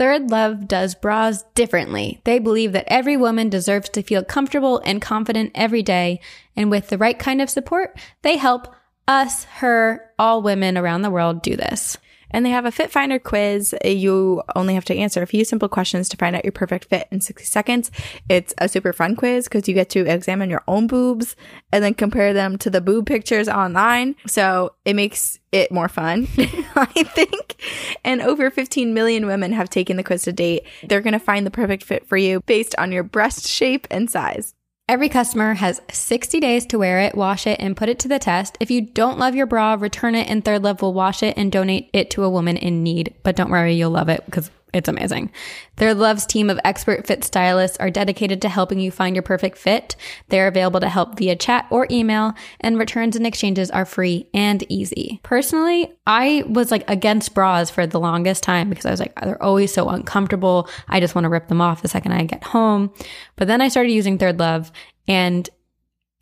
Third Love does bras differently. They believe that every woman deserves to feel comfortable and confident every day. And with the right kind of support, they help us, her, all women around the world do this. And they have a fit finder quiz. You only have to answer a few simple questions to find out your perfect fit in 60 seconds. It's a super fun quiz because you get to examine your own boobs and then compare them to the boob pictures online. So it makes it more fun, I think. And over 15 million women have taken the quiz to date. They're going to find the perfect fit for you based on your breast shape and size. Every customer has 60 days to wear it, wash it, and put it to the test. If you don't love your bra, return it and Third Love will wash it and donate it to a woman in need. But don't worry, you'll love it because it's amazing. Third Love's team of expert fit stylists are dedicated to helping you find your perfect fit. They're available to help via chat or email, and returns and exchanges are free and easy. Personally, I was like against bras for the longest time because I was like, they're always so uncomfortable. I just want to rip them off the second I get home. But then I started using Third Love and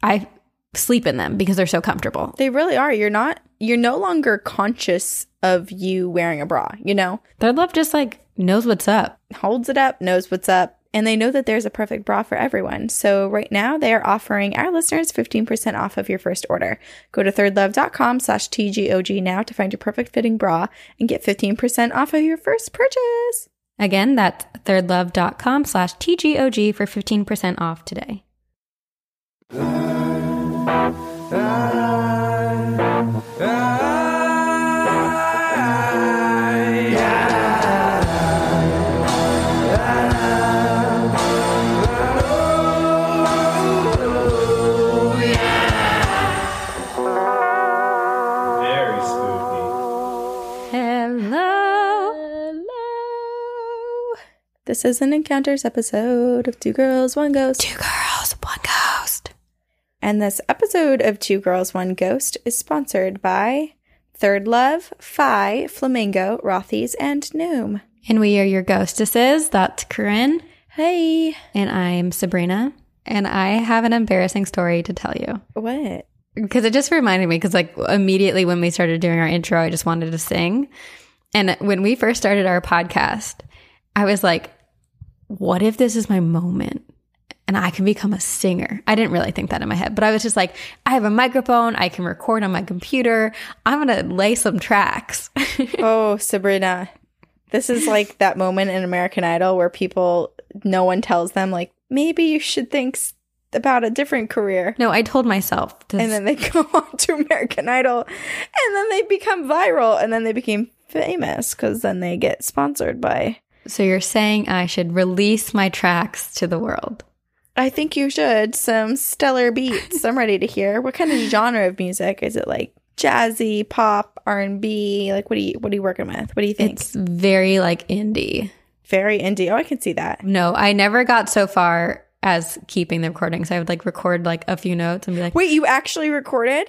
I sleep in them because they're so comfortable. They really are. You're not, you're no longer conscious of you wearing a bra, you know? Third Love just like knows what's up. Holds it up, knows what's up, and they know that there's a perfect bra for everyone. So right now they are offering our listeners 15% off of your first order. Go to thirdlove.com slash TGOG now to find your perfect fitting bra and get 15% off of your first purchase. Again, that's thirdlove.com slash TGOG for 15% off today. Very This is an Encounters episode of Two Girls, One Ghost. Two girls, one ghost. And this episode of Two Girls, One Ghost is sponsored by Third Love, Fi, Flamingo, Rothy's, and Noom. And we are your ghostesses. That's Corinne. Hey. And I'm Sabrina. And I have an embarrassing story to tell you. What? Because it just reminded me, because like immediately when we started doing our intro, I just wanted to sing. And when we first started our podcast, I was like, what if this is my moment? And I can become a singer. I didn't really think that in my head, but I was just like, I have a microphone. I can record on my computer. I'm going to lay some tracks. Oh, Sabrina. This is like that moment in American Idol where people, no one tells them, like, maybe you should think about a different career. no, I told myself. To And then they go on to American Idol and then they become viral and then they became famous because then they get sponsored by. So you're saying I should release my tracks to the world? I think you should. Some stellar beats. I'm ready to hear. What kind of genre of music is it? Like jazzy, pop, R and B? Like what are you what are you working with? What do you think? It's very like indie. very indie. Oh, I can see that. No, I never got so far as keeping the recordings. I would like record like a few notes and be like, Wait, you actually recorded?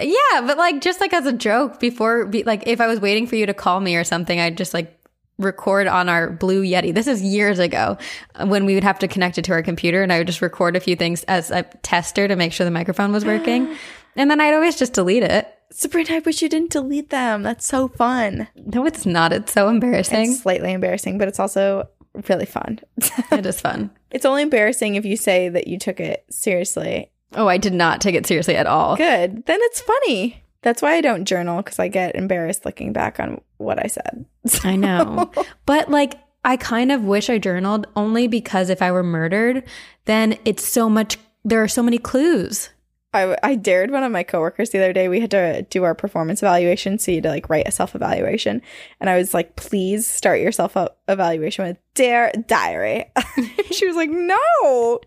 yeah, but like just like as a joke before, be, like if I was waiting for you to call me or something, I'd just like record on our blue Yeti. This is years ago uh, when we would have to connect it to our computer and I would just record a few things as a tester to make sure the microphone was working. and then I'd always just delete it. Sabrina, I wish you didn't delete them. That's so fun. No, it's not. It's so embarrassing. It's slightly embarrassing, but it's also really fun. it is fun. it's only embarrassing if you say that you took it seriously. Oh, I did not take it seriously at all. Good. Then it's funny. That's why I don't journal because I get embarrassed looking back on what I said. I know. but like, I kind of wish I journaled only because if I were murdered, then it's so much, there are so many clues. I, I dared one of my coworkers the other day. We had to do our performance evaluation, so you had to like write a self evaluation, and I was like, "Please start your self evaluation with dare diary." she was like, "No."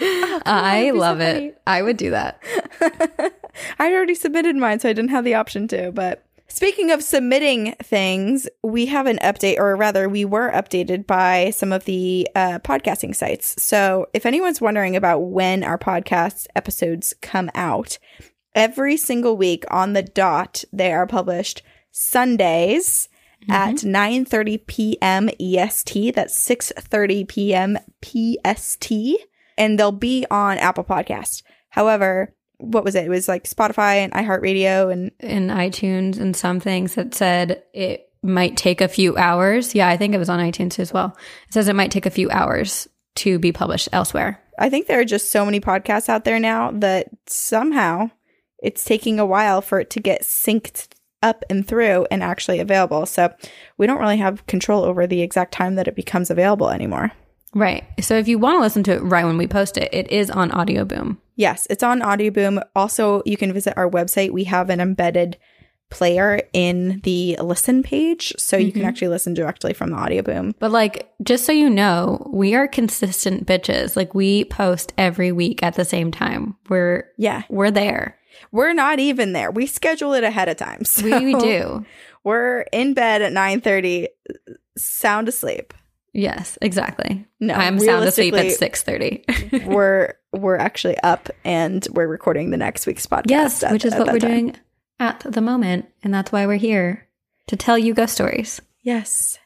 "Oh, I that'd so love it. I would do that. I'd already submitted mine, so I didn't have the option to. But speaking of submitting things, we have an update, or rather, we were updated by some of the uh, podcasting sites. So if anyone's wondering about when our podcast episodes come out, every single week on the dot, they are published Sundays. At 9:30 p.m. EST, that's 6:30 p.m. PST, and they'll be on Apple Podcast. However, what was it? It was like Spotify and iHeartRadio and In iTunes and some things that said it might take a few hours. Yeah, I think it was on iTunes as well. It says it might take a few hours to be published elsewhere. I think there are just so many podcasts out there now that somehow it's taking a while for it to get synced up and through and actually available. So we don't really have control over the exact time that it becomes available anymore. Right. So if you want to listen to it right when we post it, it is on Audio Boom. Yes, it's on Audio Boom. Also, you can visit our website. We have an embedded player in the listen page so you can mm-hmm. actually listen directly from the audio boom But like, just so you know, we are consistent bitches. Like we post every week at the same time. We're yeah we're there. we're not even there we schedule it ahead of time so We, we do. we're in bed at 9.30 sound asleep Yes, exactly. No, I'm sound asleep at six thirty. we're we're actually up and we're recording the next week's podcast yes, at- which is what we're time. doing at the moment, and that's why we're here to tell you ghost stories. yes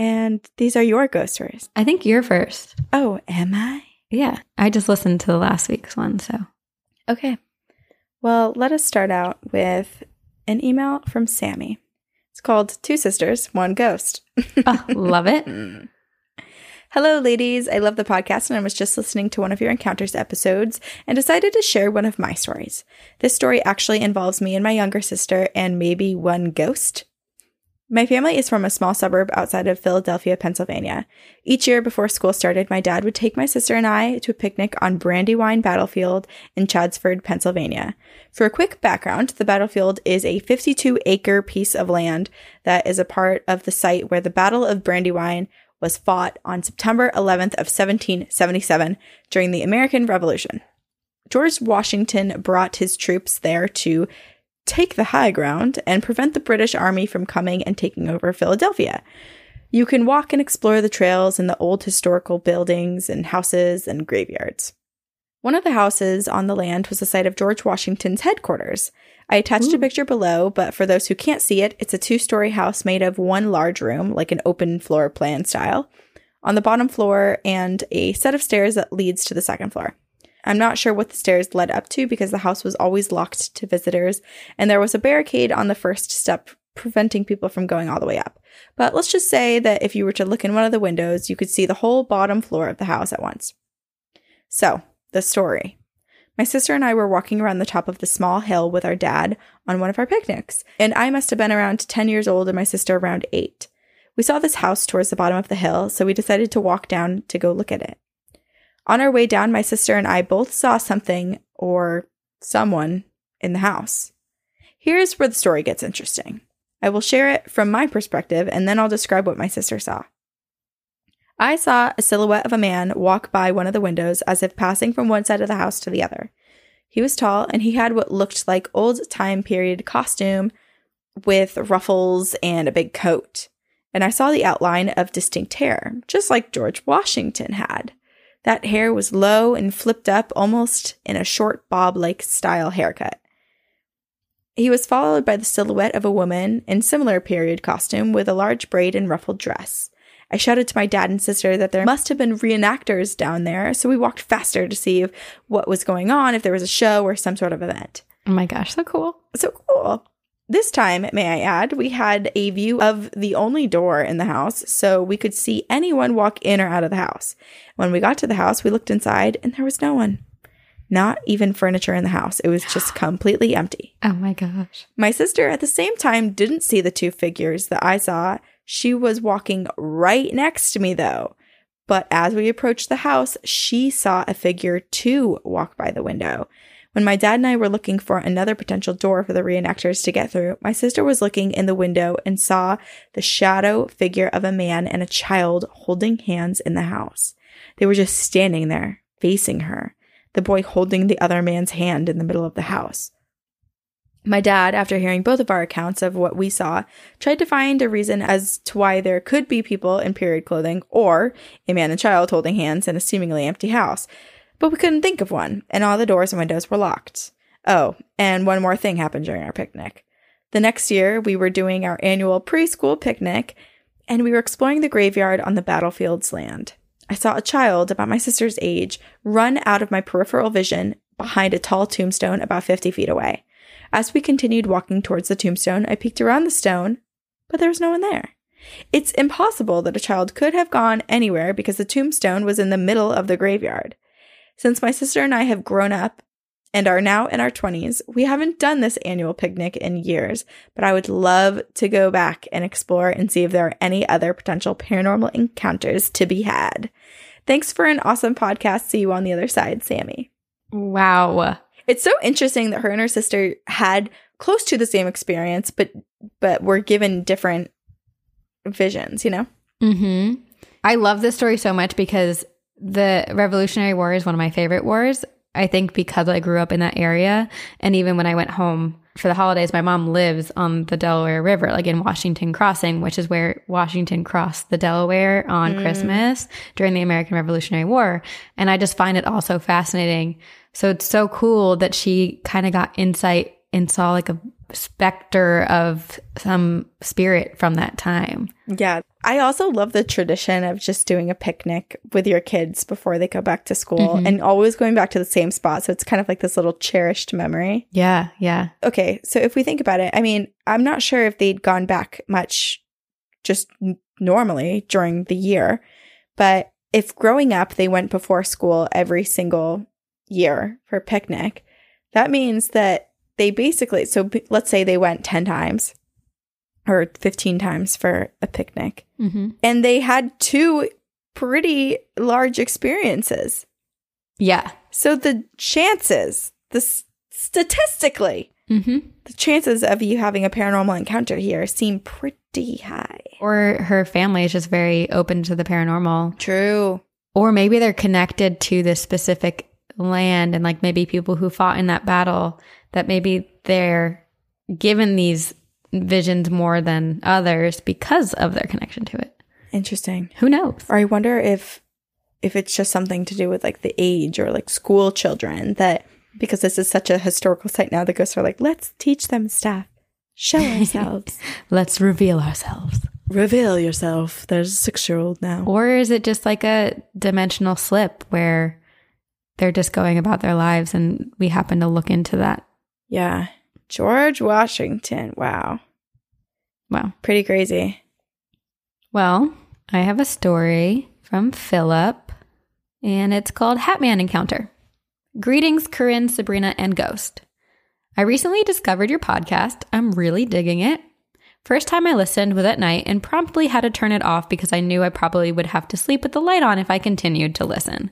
and these are your ghost stories I think you're first. oh am i Yeah, I just listened to the last week's one, so Okay. Well, let us start out with an email from Sammy. It's called Two Sisters, One Ghost. oh, love it. Mm. Hello, ladies. I love the podcast, and I was just listening to one of your encounters episodes and decided to share one of my stories. This story actually involves me and my younger sister, and maybe one ghost. My family is from a small suburb outside of Philadelphia, Pennsylvania. Each year before school started, my dad would take my sister and I to a picnic on Brandywine Battlefield in Chadds Ford, Pennsylvania. For a quick background, the battlefield is a 52 acre piece of land that is a part of the site where the Battle of Brandywine was fought on September 11th of 1777 during the American Revolution. George Washington brought his troops there to take the high ground and prevent the British Army from coming and taking over Philadelphia. You can walk and explore the trails and the old historical buildings and houses and graveyards. One of the houses on the land was the site of George Washington's headquarters. I attached a mm. picture below, but for those who can't see it, it's a two story house made of one large room, like an open floor plan style, on the bottom floor, and a set of stairs that leads to the second floor. I'm not sure what the stairs led up to because the house was always locked to visitors, and there was a barricade on the first step preventing people from going all the way up. But let's just say that if you were to look in one of the windows, you could see the whole bottom floor of the house at once. So, the story. My sister and I were walking around the top of the small hill with our dad on one of our picnics, and I must have been around 10 years old and my sister around 8. We saw this house towards the bottom of the hill, so we decided to walk down to go look at it. On our way down, my sister and I both saw something or someone in the house. Here's where the story gets interesting. I will share it from my perspective and then I'll describe what my sister saw. I saw a silhouette of a man walk by one of the windows as if passing from one side of the house to the other. He was tall and he had what looked like old time period costume with ruffles and a big coat. And I saw the outline of distinct hair, just like George Washington had. That hair was low and flipped up almost in a short bob like style haircut. He was followed by the silhouette of a woman in similar period costume with a large braid and ruffled dress. I shouted to my dad and sister that there must have been reenactors down there, so we walked faster to see if, what was going on, if there was a show or some sort of event. Oh my gosh, so cool. So cool. This time, may I add, we had a view of the only door in the house, so we could see anyone walk in or out of the house. When we got to the house, we looked inside and there was no one. Not even furniture in the house. It was just completely empty. Oh my gosh. My sister, at the same time, didn't see the two figures that I saw. She was walking right next to me, though. But as we approached the house, she saw a figure too walk by the window. When my dad and I were looking for another potential door for the reenactors to get through, my sister was looking in the window and saw the shadow figure of a man and a child holding hands in the house. They were just standing there, facing her, the boy holding the other man's hand in the middle of the house. My dad, after hearing both of our accounts of what we saw, tried to find a reason as to why there could be people in period clothing or a man and child holding hands in a seemingly empty house. But we couldn't think of one, and all the doors and windows were locked. Oh, and one more thing happened during our picnic. The next year, we were doing our annual preschool picnic, and we were exploring the graveyard on the battlefield's land. I saw a child about my sister's age run out of my peripheral vision behind a tall tombstone about 50 feet away. As we continued walking towards the tombstone, I peeked around the stone but there was no one there. It's impossible that a child could have gone anywhere because the tombstone was in the middle of the graveyard. Since my sister and I have grown up and are now in our 20s, we haven't done this annual picnic in years, but I would love to go back and explore and see if there are any other potential paranormal encounters to be had. Thanks for an awesome podcast. See you on the other side, Sammy. Wow. It's so interesting that her and her sister had close to the same experience, but but were given different visions, you know? hmm I love this story so much because the Revolutionary War is one of my favorite wars. I think because I grew up in that area. And even when I went home for the holidays, my mom lives on the Delaware River, like in Washington Crossing, which is where Washington crossed the Delaware on Mm. Christmas during the American Revolutionary War. And I just find it all so fascinating. So it's so cool that she kind of got insight and saw like a specter of some spirit from that time. Yeah. I also love the tradition of just doing a picnic with your kids before they go back to school Mhm. and always going back to the same spot. So it's kind of like this little cherished memory. Yeah, yeah. Okay. So if we think about it, I mean, I'm not sure if they'd gone back much just normally during the year, but if growing up they went before school every single year for picnic, that means that they basically, so b- let's say they went 10 times or 15 times for a picnic hmm and they had two pretty large experiences. Yeah. So the chances, the s- statistically, hmm the chances of you having a paranormal encounter here seem pretty high. Or her family is just very open to the paranormal. True. Or maybe they're connected to this specific land and like maybe people who fought in that battle that maybe they're given these visions more than others because of their connection to it. Interesting. Who knows? Or I wonder if if it's just something to do with like the age or like school children that because this is such a historical site now the ghosts are like, let's teach them stuff. Show ourselves. Let's reveal ourselves. Reveal yourself. There's a six year old now. Or is it just like a dimensional slip where they're just going about their lives and we happen to look into that? Yeah. George Washington. Wow. Wow. Pretty crazy. Well, I have a story from Philip, and it's called Hatman Encounter. Greetings, Corinne, Sabrina, and Ghost. I recently discovered your podcast. I'm really digging it. First time I listened was at night and promptly had to turn it off because I knew I probably would have to sleep with the light on if I continued to listen.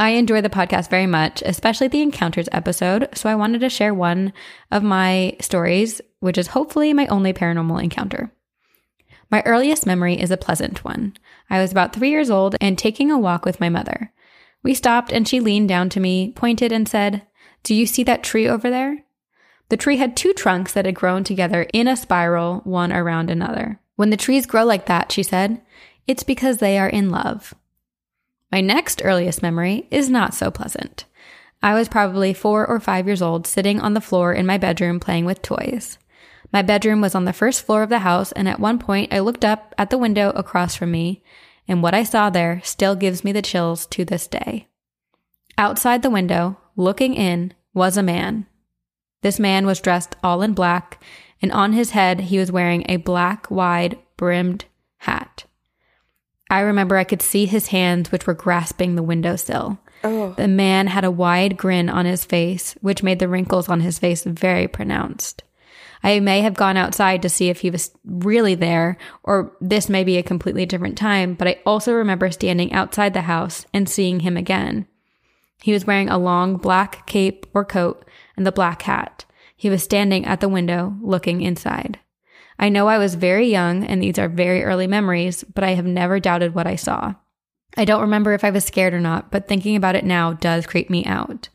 I enjoy the podcast very much, especially the encounters episode, so I wanted to share one of my stories, which is hopefully my only paranormal encounter. My earliest memory is a pleasant one. I was about three years old and taking a walk with my mother. We stopped and she leaned down to me, pointed, and said, Do you see that tree over there? The tree had two trunks that had grown together in a spiral, one around another. When the trees grow like that, she said, it's because they are in love. My next earliest memory is not so pleasant. I was probably four or five years old, sitting on the floor in my bedroom playing with toys. My bedroom was on the first floor of the house, and at one point I looked up at the window across from me, and what I saw there still gives me the chills to this day. Outside the window, looking in, was a man. This man was dressed all in black, and on his head he was wearing a black, wide, brimmed hat. I remember I could see his hands, which were grasping the windowsill. Oh. The man had a wide grin on his face, which made the wrinkles on his face very pronounced. I may have gone outside to see if he was really there, or this may be a completely different time, but I also remember standing outside the house and seeing him again. He was wearing a long black cape or coat and the black hat. He was standing at the window looking inside. I know I was very young and these are very early memories, but I have never doubted what I saw. I don't remember if I was scared or not, but thinking about it now does creep me out.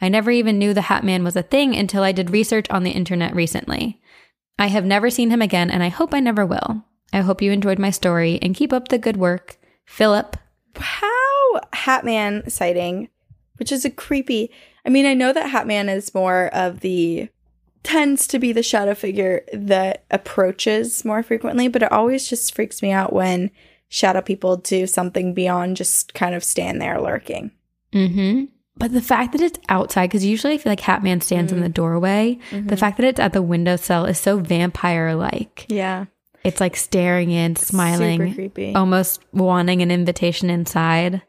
I never even knew the Hat Man was a thing until I did research on the internet recently. I have never seen him again, and I hope I never will. I hope you enjoyed my story and keep up the good work. Philip. How Hat Man sighting, which is a creepy. I mean, I know that Hat Man is more of the tends to be the shadow figure that approaches more frequently, but it always just freaks me out when shadow people do something beyond just kind of stand there lurking. Mm-hmm. But the fact that it's outside, because usually I feel like Hat Man stands in the doorway. The fact that it's at the windowsill is so vampire like. Yeah. It's like staring in, smiling, Super creepy. almost wanting an invitation inside.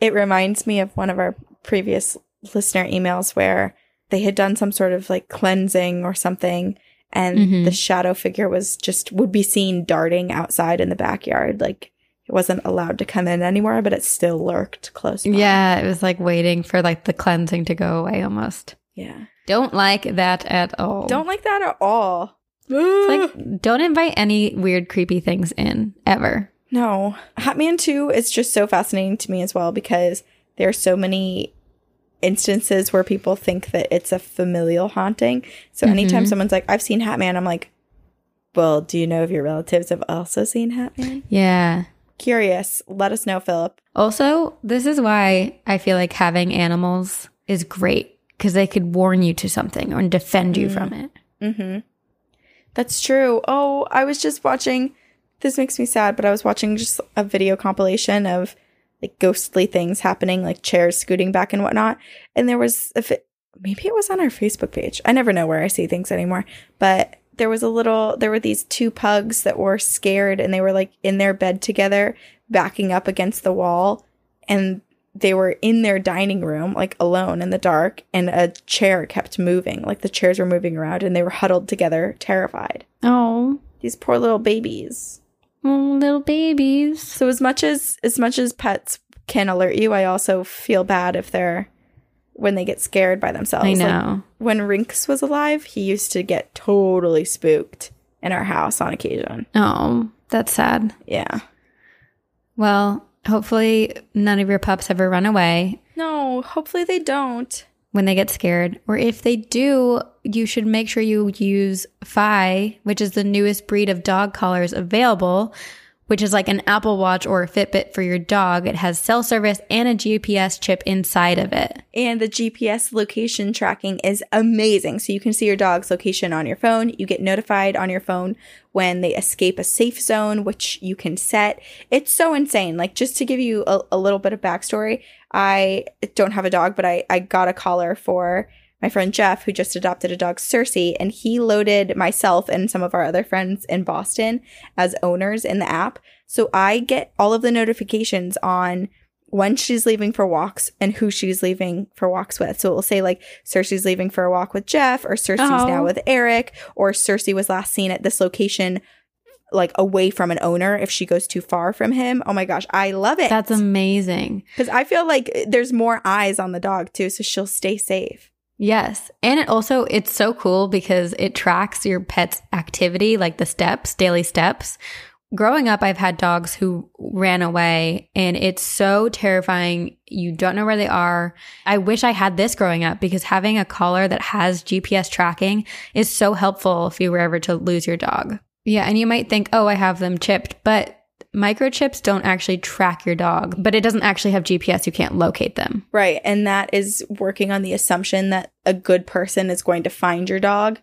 It reminds me of one of our previous listener emails where they had done some sort of like cleansing or something and Mhm. the shadow figure was just would be seen darting outside in the backyard like it wasn't allowed to come in anymore but it still lurked close by. Yeah, it was like waiting for like the cleansing to go away almost. yeah Don't like that at all. don't like that at all It's like don't invite any weird creepy things in ever. No. Hatman 2 is just so fascinating to me as well because there are so many instances where people think that it's a familial haunting. So anytime Mhm. someone's like, I've seen Hatman, I'm like, well, do you know if your relatives have also seen Hatman? Yeah. Curious. Let us know, Philip. Also, this is why I feel like having animals is great because they could warn you to something or defend you from it. Mm-hmm. That's true. Oh, I was just watching. This makes me sad, but I was watching just a video compilation of like ghostly things happening, like chairs scooting back and whatnot. And there was fi- maybe it was on our Facebook page. I never know where I see things anymore. But there was a little. There were these two pugs that were scared, and they were like in their bed together, backing up against the wall, and they were in their dining room, like alone in the dark, and a chair kept moving. Like the chairs were moving around and they were huddled together, terrified. Oh, These poor little babies. Mm, little babies. So as much as as much as pets can alert you, I also feel bad if they're when they get scared by themselves. I Like, know. when Rinks was alive, he used to get totally spooked in our house on occasion. oh, that's sad. Yeah. Well, hopefully none of your pups ever run away No, hopefully they don't. When they get scared. Or if they do, you should make sure you use Fi, which is the newest breed of dog collars available, which is like an Apple Watch or a Fitbit for your dog. It has cell service and a GPS chip inside of it. And the GPS location tracking is amazing. So you can see your dog's location on your phone. You get notified on your phone when they escape a safe zone, which you can set. It's so insane. Like, just to give you a, a little bit of backstory, I don't have a dog, but I, I got a collar for my friend Jeff, who just adopted a dog, Cersei, and he loaded myself and some of our other friends in Boston as owners in the app. So I get all of the notifications on when she's leaving for walks and who she's leaving for walks with. So it will say like Cersei's leaving for a walk with Jeff or Cersei's Oh. now with Eric or Cersei was last seen at this location like away from an owner if she goes too far from him. Oh my gosh, I love it. That's amazing. Cuz I feel like there's more eyes on the dog too so she'll stay safe. Yes. And it also it's so cool because it tracks your pet's activity, like the steps, daily steps. Growing up, I've had dogs who ran away and it's so terrifying. You don't know where they are. I wish I had this growing up because having a collar that has GPS tracking is so helpful if you were ever to lose your dog. Yeah. And you might think, oh, I have them chipped, but microchips don't actually track your dog, but it doesn't actually have GPS. You can't locate them. Right, and that is working on the assumption that a good person is going to find your dog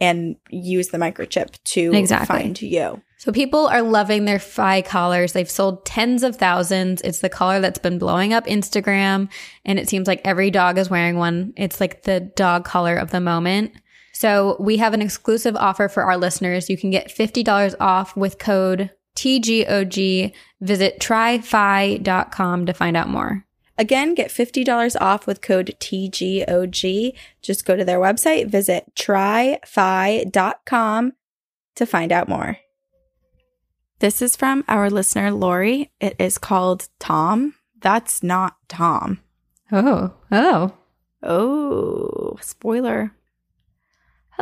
and use the microchip to Exactly. find you. So people are loving their Fi collars. They've sold tens of thousands. It's the collar that's been blowing up Instagram and it seems like every dog is wearing one. It's like the dog collar of the moment. So we have an exclusive offer for our listeners. You can get $50 off with code TGOG. Visit tryfi.com to find out more. Again, get $50 off with code TGOG. Just go to their website, visit tryfi.com to find out more. This is from our listener, Lori. It is called Tom. That's not Tom. Oh, oh. Oh, spoiler.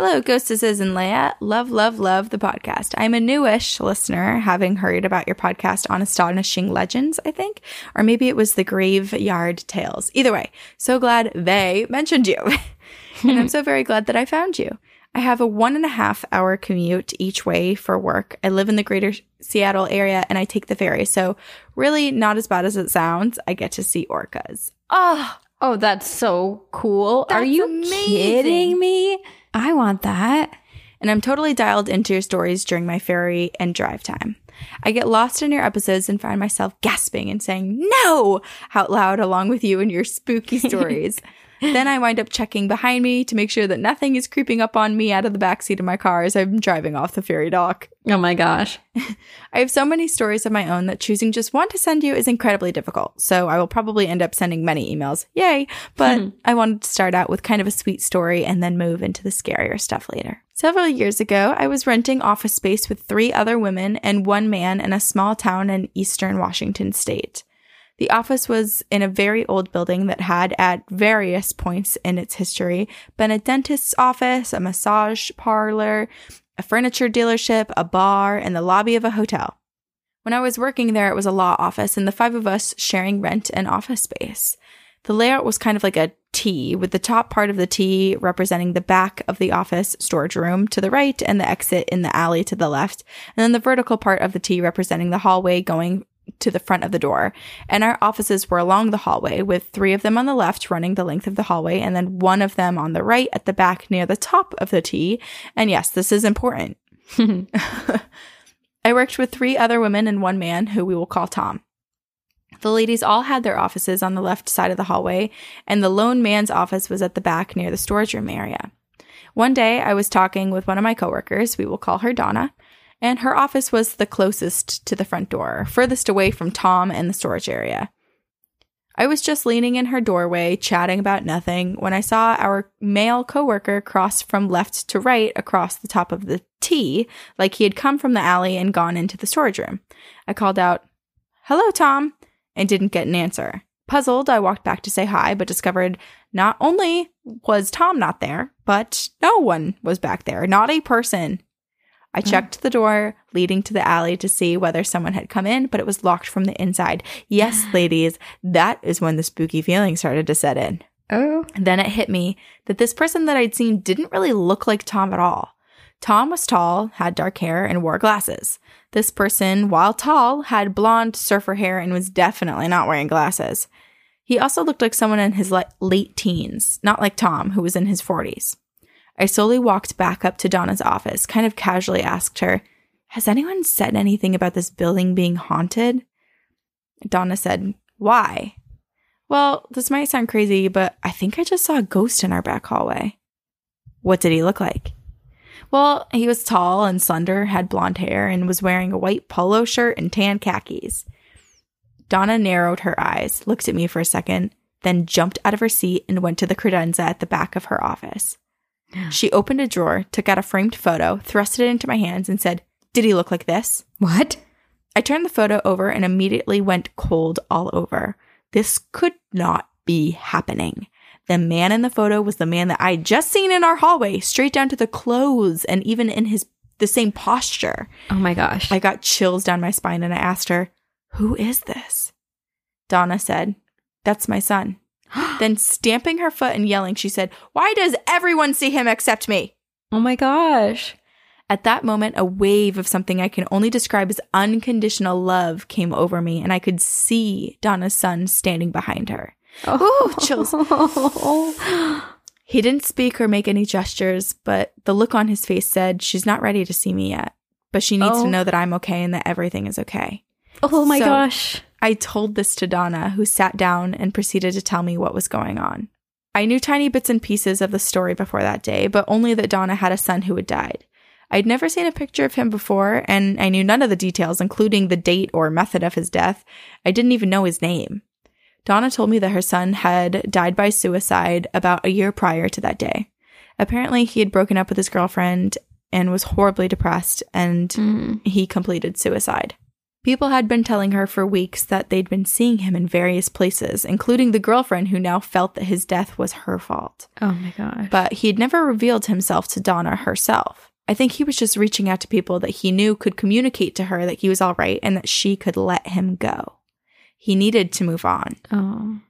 Hello, Ghostesses and Leia. Love, love, love the podcast. I'm a newish listener, having heard about your podcast on Astonishing Legends, I think, or maybe it was the Graveyard Tales. Either way, so glad they mentioned you. and I'm so very glad that I found you. I have a one and a half hour commute each way for work. I live in the greater Seattle area and I take the ferry. So, really, not as bad as it sounds. I get to see orcas. Oh, Oh, that's so cool. Are you amazing. kidding me? I want that. and I'm totally dialed into your stories during my ferry and drive time. I get lost in your episodes and find myself gasping and saying no out loud along with you and your spooky stories. Then I wind up checking behind me to make sure that nothing is creeping up on me out of the backseat of my car as I'm driving off the ferry dock. Oh my gosh. I have so many stories of my own that choosing just one to send you is incredibly difficult. So I will probably end up sending many emails. Yay. But hmm. I wanted to start out with kind of a sweet story and then move into the scarier stuff later. Several years ago, I was renting office space with three other women and one man in a small town in eastern Washington state. The office was in a very old building that had, at various points in its history, been a dentist's office, a massage parlor, a furniture dealership, a bar, and the lobby of a hotel. When I was working there, it was a law office, and the five of us sharing rent and office space. The layout was kind of like a T, with the top part of the T representing the back of the office storage room to the right and the exit in the alley to the left, and then the vertical part of the T representing the hallway going to the front of the door. And our offices were along the hallway, with three of them on the left running the length of the hallway, and then one of them on the right at the back near the top of the T. And yes, this is important. I worked with three other women and one man who we will call Tom. The ladies all had their offices on the left side of the hallway, and the lone man's office was at the back near the storage room area. One day, I was talking with one of my coworkers, we will call her Donna, and her office was the closest to the front door, furthest away from Tom and the storage area. I was just leaning in her doorway, chatting about nothing, when I saw our male coworker cross from left to right across the top of the T, like he had come from the alley and gone into the storage room. I called out, Hello, Tom, and didn't get an answer. Puzzled, I walked back to say hi, but discovered not only was Tom not there, but no one was back there, not a person. I mm-hmm. checked the door leading to the alley to see whether someone had come in, but it was locked from the inside. Yes, ladies, that is when the spooky feeling started to set in. Oh. Then it hit me that this person that I'd seen didn't really look like Tom at all. Tom was tall, had dark hair, and wore glasses. This person, while tall, had blonde surfer hair and was definitely not wearing glasses. He also looked like someone in his le- late teens, not like Tom, who was in his 40s. I slowly walked back up to Donna's office, kind of casually asked her, Has anyone said anything about this building being haunted? Donna said, Why? Well, this might sound crazy, but I think I just saw a ghost in our back hallway. What did he look like? Well, he was tall and slender, had blonde hair, and was wearing a white polo shirt and tan khakis. Donna narrowed her eyes, looked at me for a second, then jumped out of her seat and went to the credenza at the back of her office. She opened a drawer, took out a framed photo, thrust it into my hands, and said, Did he look like this? What? I turned the photo over and immediately went cold all over. This could not be happening. The man in the photo was the man that I had just seen in our hallway, straight down to the clothes and even in his the same posture. Oh my gosh. I got chills down my spine and I asked her, Who is this? Donna said, That's my son. Then, stamping her foot and yelling, she said, Why does everyone see him except me? oh my gosh. At that moment, a wave of something I can only describe as unconditional love came over me, and I could see Donna's son standing behind her. Oh, chills. He didn't speak or make any gestures, but the look on his face said, She's not ready to see me yet, but she needs Oh. to know that I'm okay and that everything is okay. oh my So- gosh. I told this to Donna, who sat down and proceeded to tell me what was going on. I knew tiny bits and pieces of the story before that day, but only that Donna had a son who had died. I'd never seen a picture of him before, and I knew none of the details, including the date or method of his death. I didn't even know his name. Donna told me that her son had died by suicide about a year prior to that day. Apparently, he had broken up with his girlfriend and was horribly depressed, and Mm. he completed suicide. People had been telling her for weeks that they'd been seeing him in various places, including the girlfriend who now felt that his death was her fault. Oh my gosh. But he'd never revealed himself to Donna herself. I think he was just reaching out to people that he knew could communicate to her that he was all right and that she could let him go. He needed to move on. oh.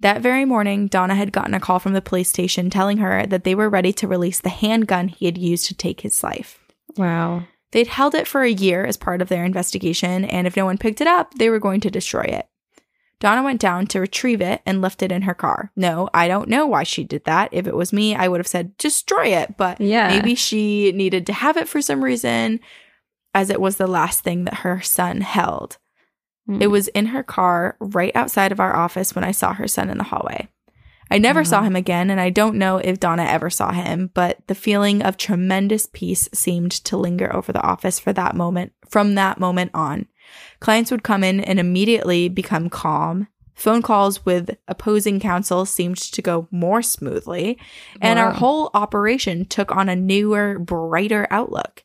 That very morning, Donna had gotten a call from the police station telling her that they were ready to release the handgun he had used to take his life. Wow. They'd held it for a year as part of their investigation, and if no one picked it up, they were going to destroy it. Donna went down to retrieve it and left it in her car. No, I don't know why she did that. If it was me, I would have said, destroy it. But Yeah. maybe she needed to have it for some reason, as it was the last thing that her son held. Mm. It was in her car right outside of our office when I saw her son in the hallway. I never saw uh-huh. him again, and I don't know if Donna ever saw him, but the feeling of tremendous peace seemed to linger over the office for that moment, from that moment on. Clients would come in and immediately become calm. Phone calls with opposing counsel seemed to go more smoothly, and our whole operation took on a newer, brighter outlook.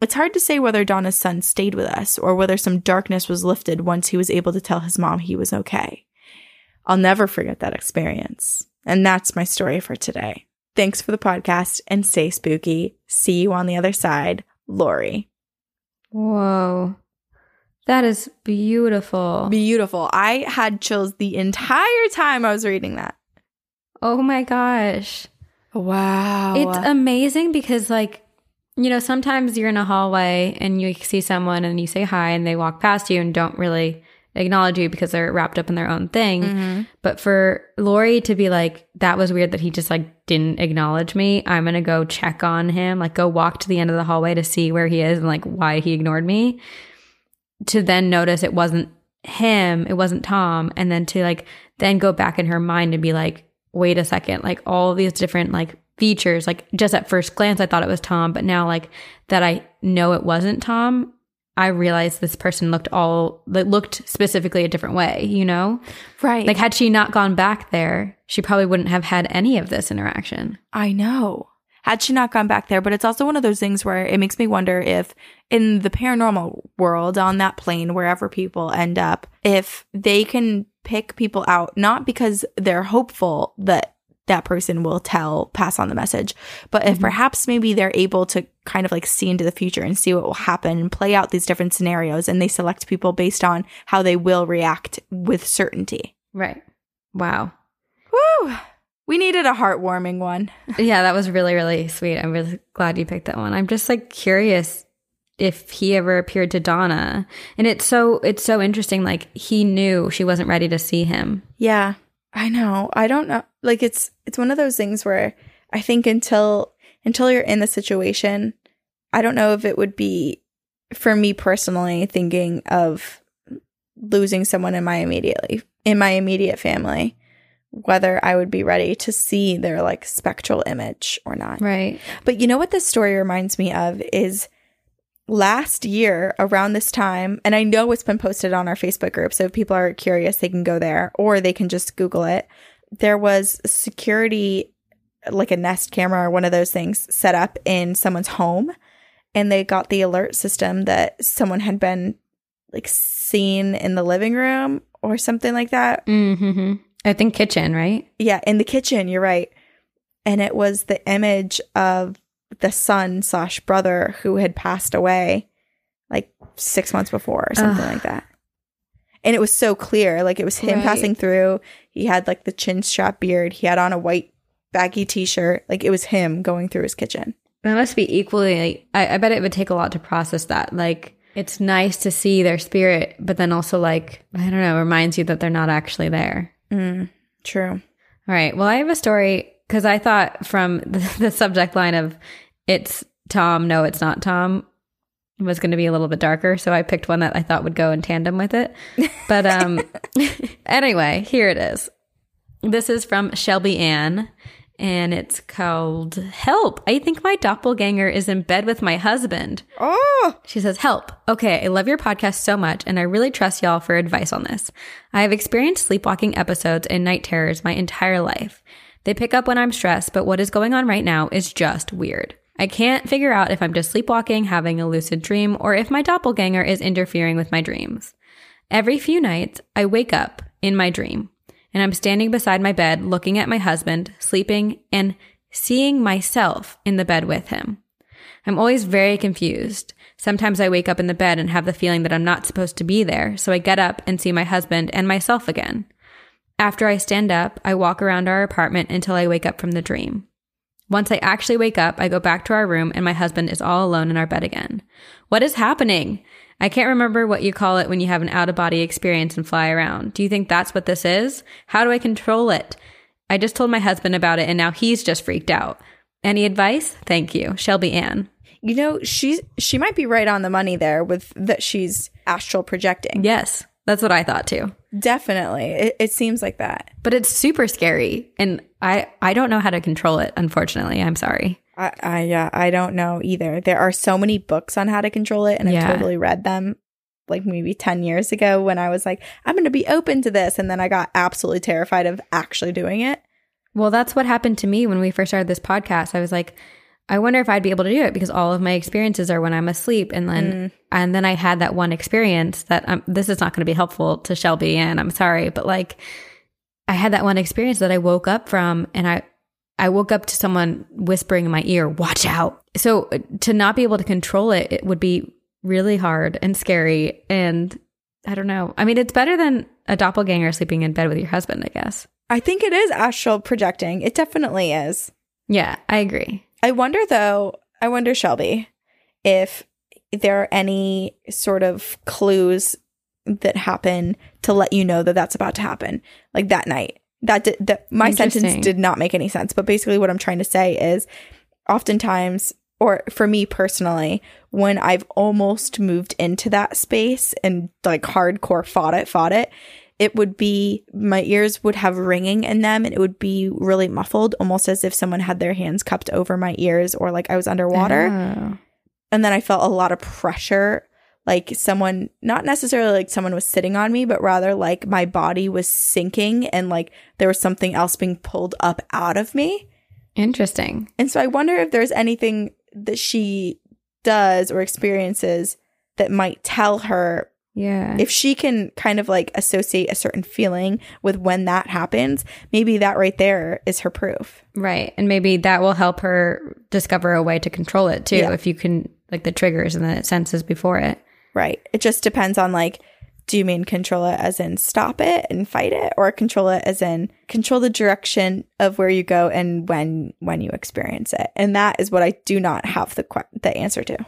It's hard to say whether Donna's son stayed with us or whether some darkness was lifted once he was able to tell his mom he was okay. I'll never forget that experience. And that's my story for today. Thanks for the podcast and stay spooky. See you on the other side, Lori. Whoa. That is beautiful. Beautiful. I had chills the entire time I was reading that. oh my gosh. Wow. It's amazing because, like, you know, sometimes you're in a hallway and you see someone and you say hi and they walk past you and don't really acknowledge you because they're wrapped up in their own thing. Mm-hmm. But for Lori to be like, that was weird that he just like didn't acknowledge me. I'm going to go check on him, like go walk to the end of the hallway to see where he is and like why he ignored me. To then notice it wasn't him, it wasn't Tom. And then to like, then go back in her mind and be like, wait a second, like all these different like features, like just at first glance, I thought it was Tom, but now like that I know it wasn't Tom. I realized this person looked all that looked specifically a different way, you know? right. Like, had she not gone back there, she probably wouldn't have had any of this interaction. I know. Had she not gone back there, but it's also one of those things where it makes me wonder if in the paranormal world, on that plane, wherever people end up, if they can pick people out, not because they're hopeful that that person will tell, pass on the message, but if Mhm. perhaps maybe they're able to kind of like see into the future and see what will happen and play out these different scenarios and they select people based on how they will react with certainty. Right. Wow. Woo! We needed a heartwarming one. Yeah, that was really, really sweet. I'm really glad you picked that one. I'm just like curious if he ever appeared to Donna. And it's so it's so interesting. Like he knew she wasn't ready to see him. Yeah, I know. I don't know. Like it's it's one of those things where I think until until you're in the situation, I don't know if it would be for me personally thinking of losing someone in my immediately in my immediate family whether I would be ready to see their like spectral image or not. Right. But you know what this story reminds me of is last year around this time, and I know it's been posted on our Facebook group. So if people are curious, they can go there or they can just Google it. There was security, like a Nest camera or one of those things set up in someone's home. And they got the alert system that someone had been like seen in the living room or something like that. Mm-hmm. I think kitchen, right? Yeah, in the kitchen, you're right. And it was the image of the son slash brother who had passed away like six months before or something Ugh. like that. And it was so clear. Like it was him Right. passing through. He had like the chin strap beard. He had on a white baggy t shirt. Like it was him going through his kitchen. That must be equally. I, I bet it would take a lot to process that. Like, it's nice to see their spirit, but then also, like, I don't know, reminds you that they're not actually there. Mm, true. All right. Well, I have a story because I thought from the, the subject line of it's Tom, no, it's not Tom was going to be a little bit darker. So I picked one that I thought would go in tandem with it. But um, anyway, here it is. This is from Shelby Ann. And it's called Help. I think my doppelganger is in bed with my husband. Oh, She says, Help. Okay, I love your podcast so much, and I really trust y'all for advice on this. I have experienced sleepwalking episodes and night terrors my entire life. They pick up when I'm stressed, but what is going on right now is just weird. I can't figure out if I'm just sleepwalking, having a lucid dream, or if my doppelganger is interfering with my dreams. Every few nights, I wake up in my dream and I'm standing beside my bed looking at my husband, sleeping, and seeing myself in the bed with him. I'm always very confused. Sometimes I wake up in the bed and have the feeling that I'm not supposed to be there, so I get up and see my husband and myself again. After I stand up, I walk around our apartment until I wake up from the dream. Once I actually wake up, I go back to our room and my husband is all alone in our bed again. What is happening? I can't remember what you call it when you have an out of body experience and fly around. Do you think that's what this is? How do I control it? I just told my husband about it and now he's just freaked out. Any advice? Thank you. Shelby Ann. you know, she's she might be right on the money there with that she's astral projecting. Yes, that's what I thought too. Definitely. It, it seems like that. But it's super scary. And I, I don't know how to control it, unfortunately. I'm sorry. I, I yeah, I don't know either. There are so many books on how to control it, and Yeah. I totally read them like maybe 10 years ago when I was like, I'm going to be open to this. And then I got absolutely terrified of actually doing it. Well, that's what happened to me when we first started this podcast. I was like, I wonder if I'd be able to do it because all of my experiences are when I'm asleep, and then and then I had that one experience that um, this is not going to be helpful to Shelby, and I'm sorry, but like I had that one experience that I woke up from, and I I woke up to someone whispering in my ear, "Watch out!" So uh, to not be able to control it, it would be really hard and scary, and I don't know. I mean, it's better than a doppelganger sleeping in bed with your husband, I guess. I think it is astral projecting. It definitely is. Yeah, I agree. I wonder though, I wonder, Shelby, if there are any sort of clues that happen to let you know that that's about to happen, like that night. That did, that my sentence did not make any sense, but basically what I'm trying to say is, oftentimes, or for me personally, when I've almost moved into that space and like hardcore fought it, fought it, it would be my ears would have ringing in them and it would be really muffled, almost as if someone had their hands cupped over my ears or like I was underwater. Oh. And then I felt a lot of pressure, like someone, not necessarily like someone was sitting on me, but rather like my body was sinking and like there was something else being pulled up out of me. Interesting. And so I wonder if there's anything that she does or experiences that might tell her Yeah. if she can kind of like associate a certain feeling with when that happens, maybe that right there is her proof. right. And maybe that will help her discover a way to control it too, Yeah. if you can, like the triggers and the senses before it. Right. It just depends on like, do you mean control it as in stop it and fight it, or control it as in control the direction of where you go and when when you experience it? And that is what I do not have the the answer to.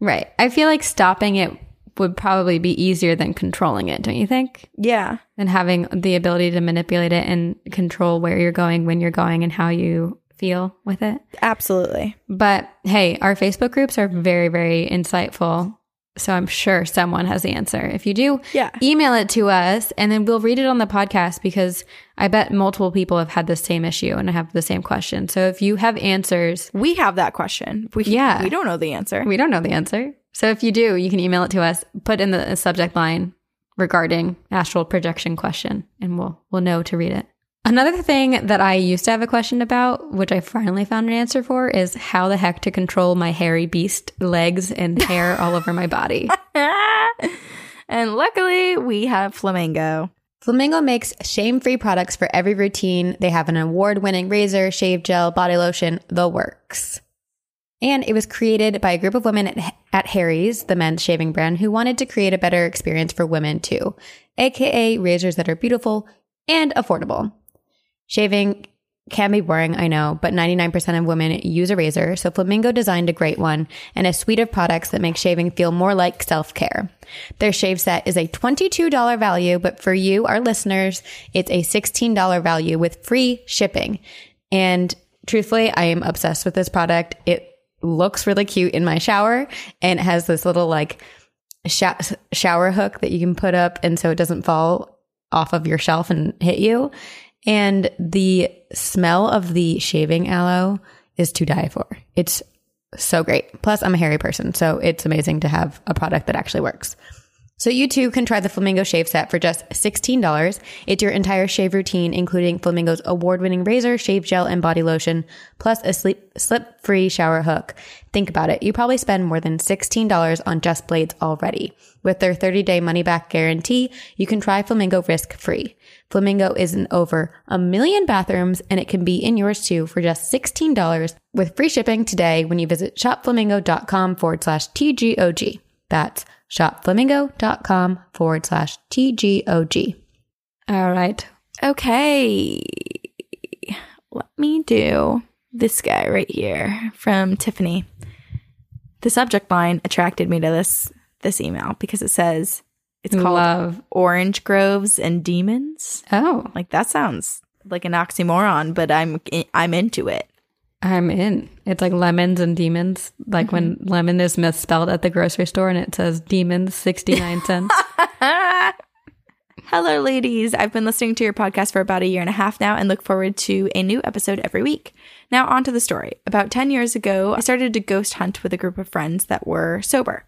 Right. I feel like stopping it would probably be easier than controlling it, don't you think? Yeah. And having the ability to manipulate it and control where you're going, when you're going, and how you feel with it. Absolutely. But hey, our Facebook groups are very, very insightful. So I'm sure someone has the answer. If you do, Yeah. email it to us and then we'll read it on the podcast because I bet multiple people have had the same issue and have the same question. So if you have answers, We have that question. We Yeah. we don't know the answer. we don't know the answer. So if you do, you can email it to us, put in the uh, subject line regarding astral projection question and we'll we'll know to read it. Another thing that I used to have a question about, which I finally found an answer for, is how the heck to control my hairy beast legs and hair all over my body. and luckily, we have flamingo. Flamingo makes shame free products for every routine. They have an award winning razor, shave gel, body lotion, the works. And it was created by a group of women at, at Harry's, the men's shaving brand, who wanted to create a better experience for women too, aka razors that are beautiful and affordable. Shaving can be boring, I know, but 99% of women use a razor, so Flamingo designed a great one and a suite of products that make shaving feel more like self-care. Their shave set is a $22 value, but for you, our listeners, it's a $16 value with free shipping. And truthfully, I am obsessed with this product. It looks really cute in my shower and it has this little like sho- shower hook that you can put up and so it doesn't fall off of your shelf and hit you. And the smell of the shaving aloe is to die for. It's so great. Plus, I'm a hairy person, so it's amazing to have a product that actually works. So you too can try the Flamingo shave set for just $16. It's your entire shave routine, including Flamingo's award-winning razor, shave gel, and body lotion, plus a sleep, slip-free shower hook. Think about it. You probably spend more than $16 on just blades already. With their 30-day money-back guarantee, you can try Flamingo risk-free. Flamingo is in over a million bathrooms and it can be in yours too for just $16 with free shipping today when you visit shopflamingo.com forward slash TGOG. That's shopflamingo.com forward slash TGOG. All right. Okay. Let me do this guy right here from Tiffany. The subject line attracted me to this this email because it says it's called Love. Orange Groves and Demons. Oh, Like that sounds like an oxymoron, but I'm I'm into it. I'm in. It's like lemons and demons. Like when mm-hmm. lemon is misspelled at the grocery store and it says demons 69 cents. Hello, ladies. I've been listening to your podcast for about a year and a half now and look forward to a new episode every week. Now, on to the story. About 10 years ago, I started to ghost hunt with a group of friends that were sober.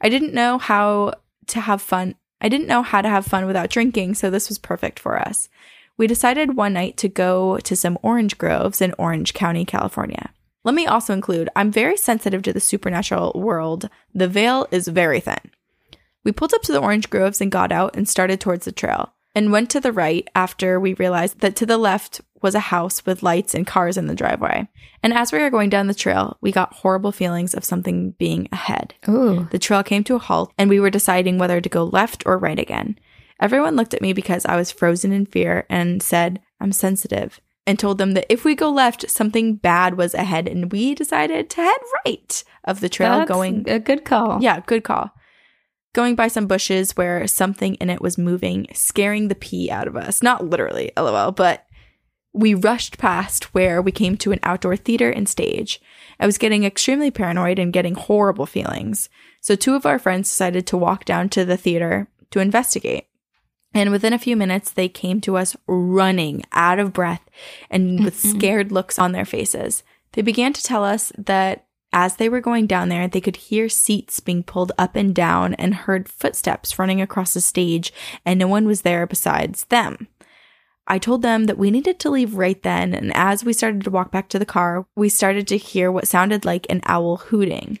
I didn't know how to have fun. I didn't know how to have fun without drinking, so this was perfect for us. We decided one night to go to some orange groves in Orange County, California. Let me also include I'm very sensitive to the supernatural world. The veil is very thin. We pulled up to the orange groves and got out and started towards the trail and went to the right after we realized that to the left was a house with lights and cars in the driveway. And as we were going down the trail, we got horrible feelings of something being ahead. Ooh. The trail came to a halt and we were deciding whether to go left or right again. Everyone looked at me because I was frozen in fear and said, I'm sensitive, and told them that if we go left, something bad was ahead. And we decided to head right of the trail That's going. a good call. Yeah, good call. Going by some bushes where something in it was moving, scaring the pee out of us. Not literally, lol, but we rushed past where we came to an outdoor theater and stage. I was getting extremely paranoid and getting horrible feelings. So two of our friends decided to walk down to the theater to investigate. And within a few minutes, they came to us running out of breath and with mm-hmm. scared looks on their faces. They began to tell us that as they were going down there, they could hear seats being pulled up and down and heard footsteps running across the stage, and no one was there besides them. I told them that we needed to leave right then, and as we started to walk back to the car, we started to hear what sounded like an owl hooting.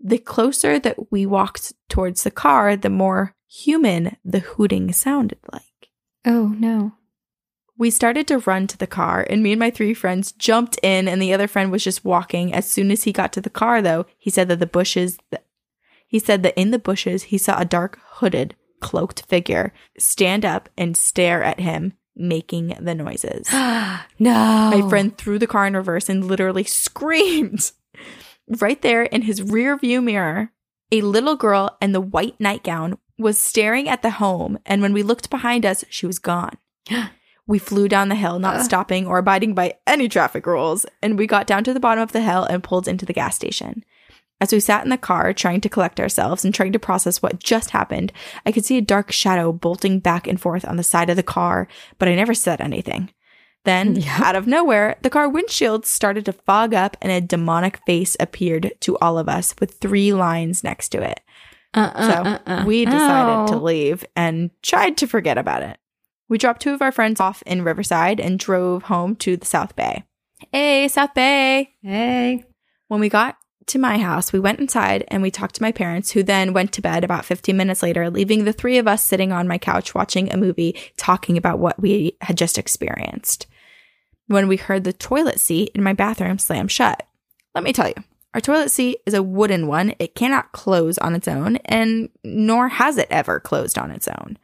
The closer that we walked towards the car, the more human the hooting sounded like. Oh, no. We started to run to the car, and me and my three friends jumped in, and the other friend was just walking. As soon as he got to the car, though, he said that the bushes, he said that in the bushes, he saw a dark, hooded, cloaked figure stand up and stare at him, making the noises. no. My friend threw the car in reverse and literally screamed. Right there in his rear view mirror, a little girl in the white nightgown was staring at the home, and when we looked behind us, she was gone. We flew down the hill, not stopping or abiding by any traffic rules, and we got down to the bottom of the hill and pulled into the gas station. As we sat in the car, trying to collect ourselves and trying to process what just happened, I could see a dark shadow bolting back and forth on the side of the car, but I never said anything. Then, Yep. out of nowhere, the car windshield started to fog up and a demonic face appeared to all of us with three lines next to it. Uh-uh, So uh-uh. we uh. decided to oh. leave and tried to forget about it. We dropped two of our friends off in Riverside and drove home to the South Bay. Hey, South Bay! Hey. When we got to my house, we went inside and we talked to my parents, who then went to bed about 15 minutes later, leaving the three of us sitting on my couch watching a movie, talking about what we had just experienced. When we heard the toilet seat in my bathroom slam shut. Let me tell you, our toilet seat is a wooden one. It cannot close on its own, and nor has it ever closed on its own.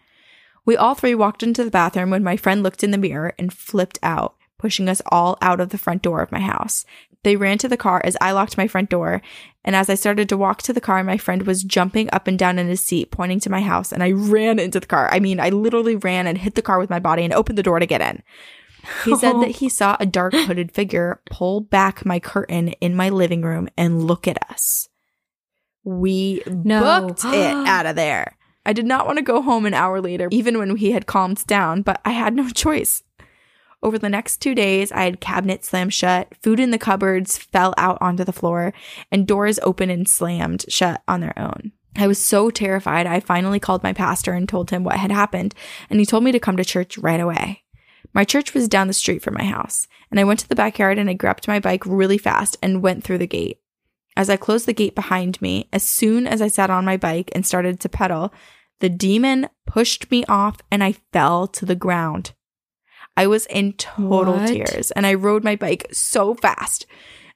We all three walked into the bathroom when my friend looked in the mirror and flipped out, pushing us all out of the front door of my house. They ran to the car as I locked my front door, and as I started to walk to the car, my friend was jumping up and down in his seat, pointing to my house, and I ran into the car. I mean, I literally ran and hit the car with my body and opened the door to get in. He said that he saw a dark hooded figure pull back my curtain in my living room and look at us. We No. booked it out of there. I did not want to go home an hour later, even when he had calmed down, but I had no choice. Over the next two days, I had cabinets slammed shut, food in the cupboards fell out onto the floor, and doors open and slammed shut on their own. I was so terrified, I finally called my pastor and told him what had happened, and he told me to come to church right away. My church was down the street from my house, and I went to the backyard and I grabbed my bike really fast and went through the gate. As I closed the gate behind me, as soon as I sat on my bike and started to pedal, the demon pushed me off and I fell to the ground. I was in total What? tears and I rode my bike so fast.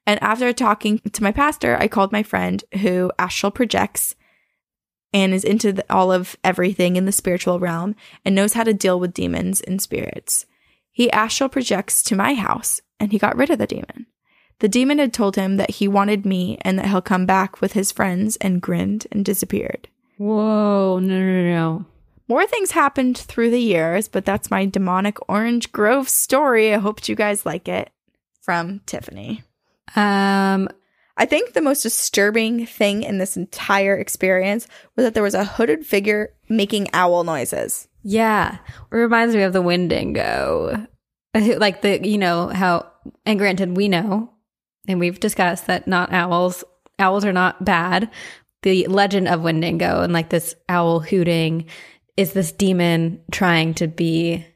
And after talking to my pastor, I called my friend who astral projects and is into the, all of everything in the spiritual realm and knows how to deal with demons and spirits. He astral projects to my house and he got rid of the demon. The demon had told him that he wanted me and that he'll come back with his friends and grinned and disappeared. Whoa. No, no, no. More things happened through the years, but that's my demonic Orange Grove story. I hope you guys like it. From Tiffany. Um, I think the most disturbing thing in this entire experience was that there was a hooded figure making owl noises. Yeah. It reminds me of the Wendigo. Like the, you know, how, and granted, we know, and we've discussed that not owls, owls are not bad. The legend of Wendigo and like this owl hooting is this demon trying to be,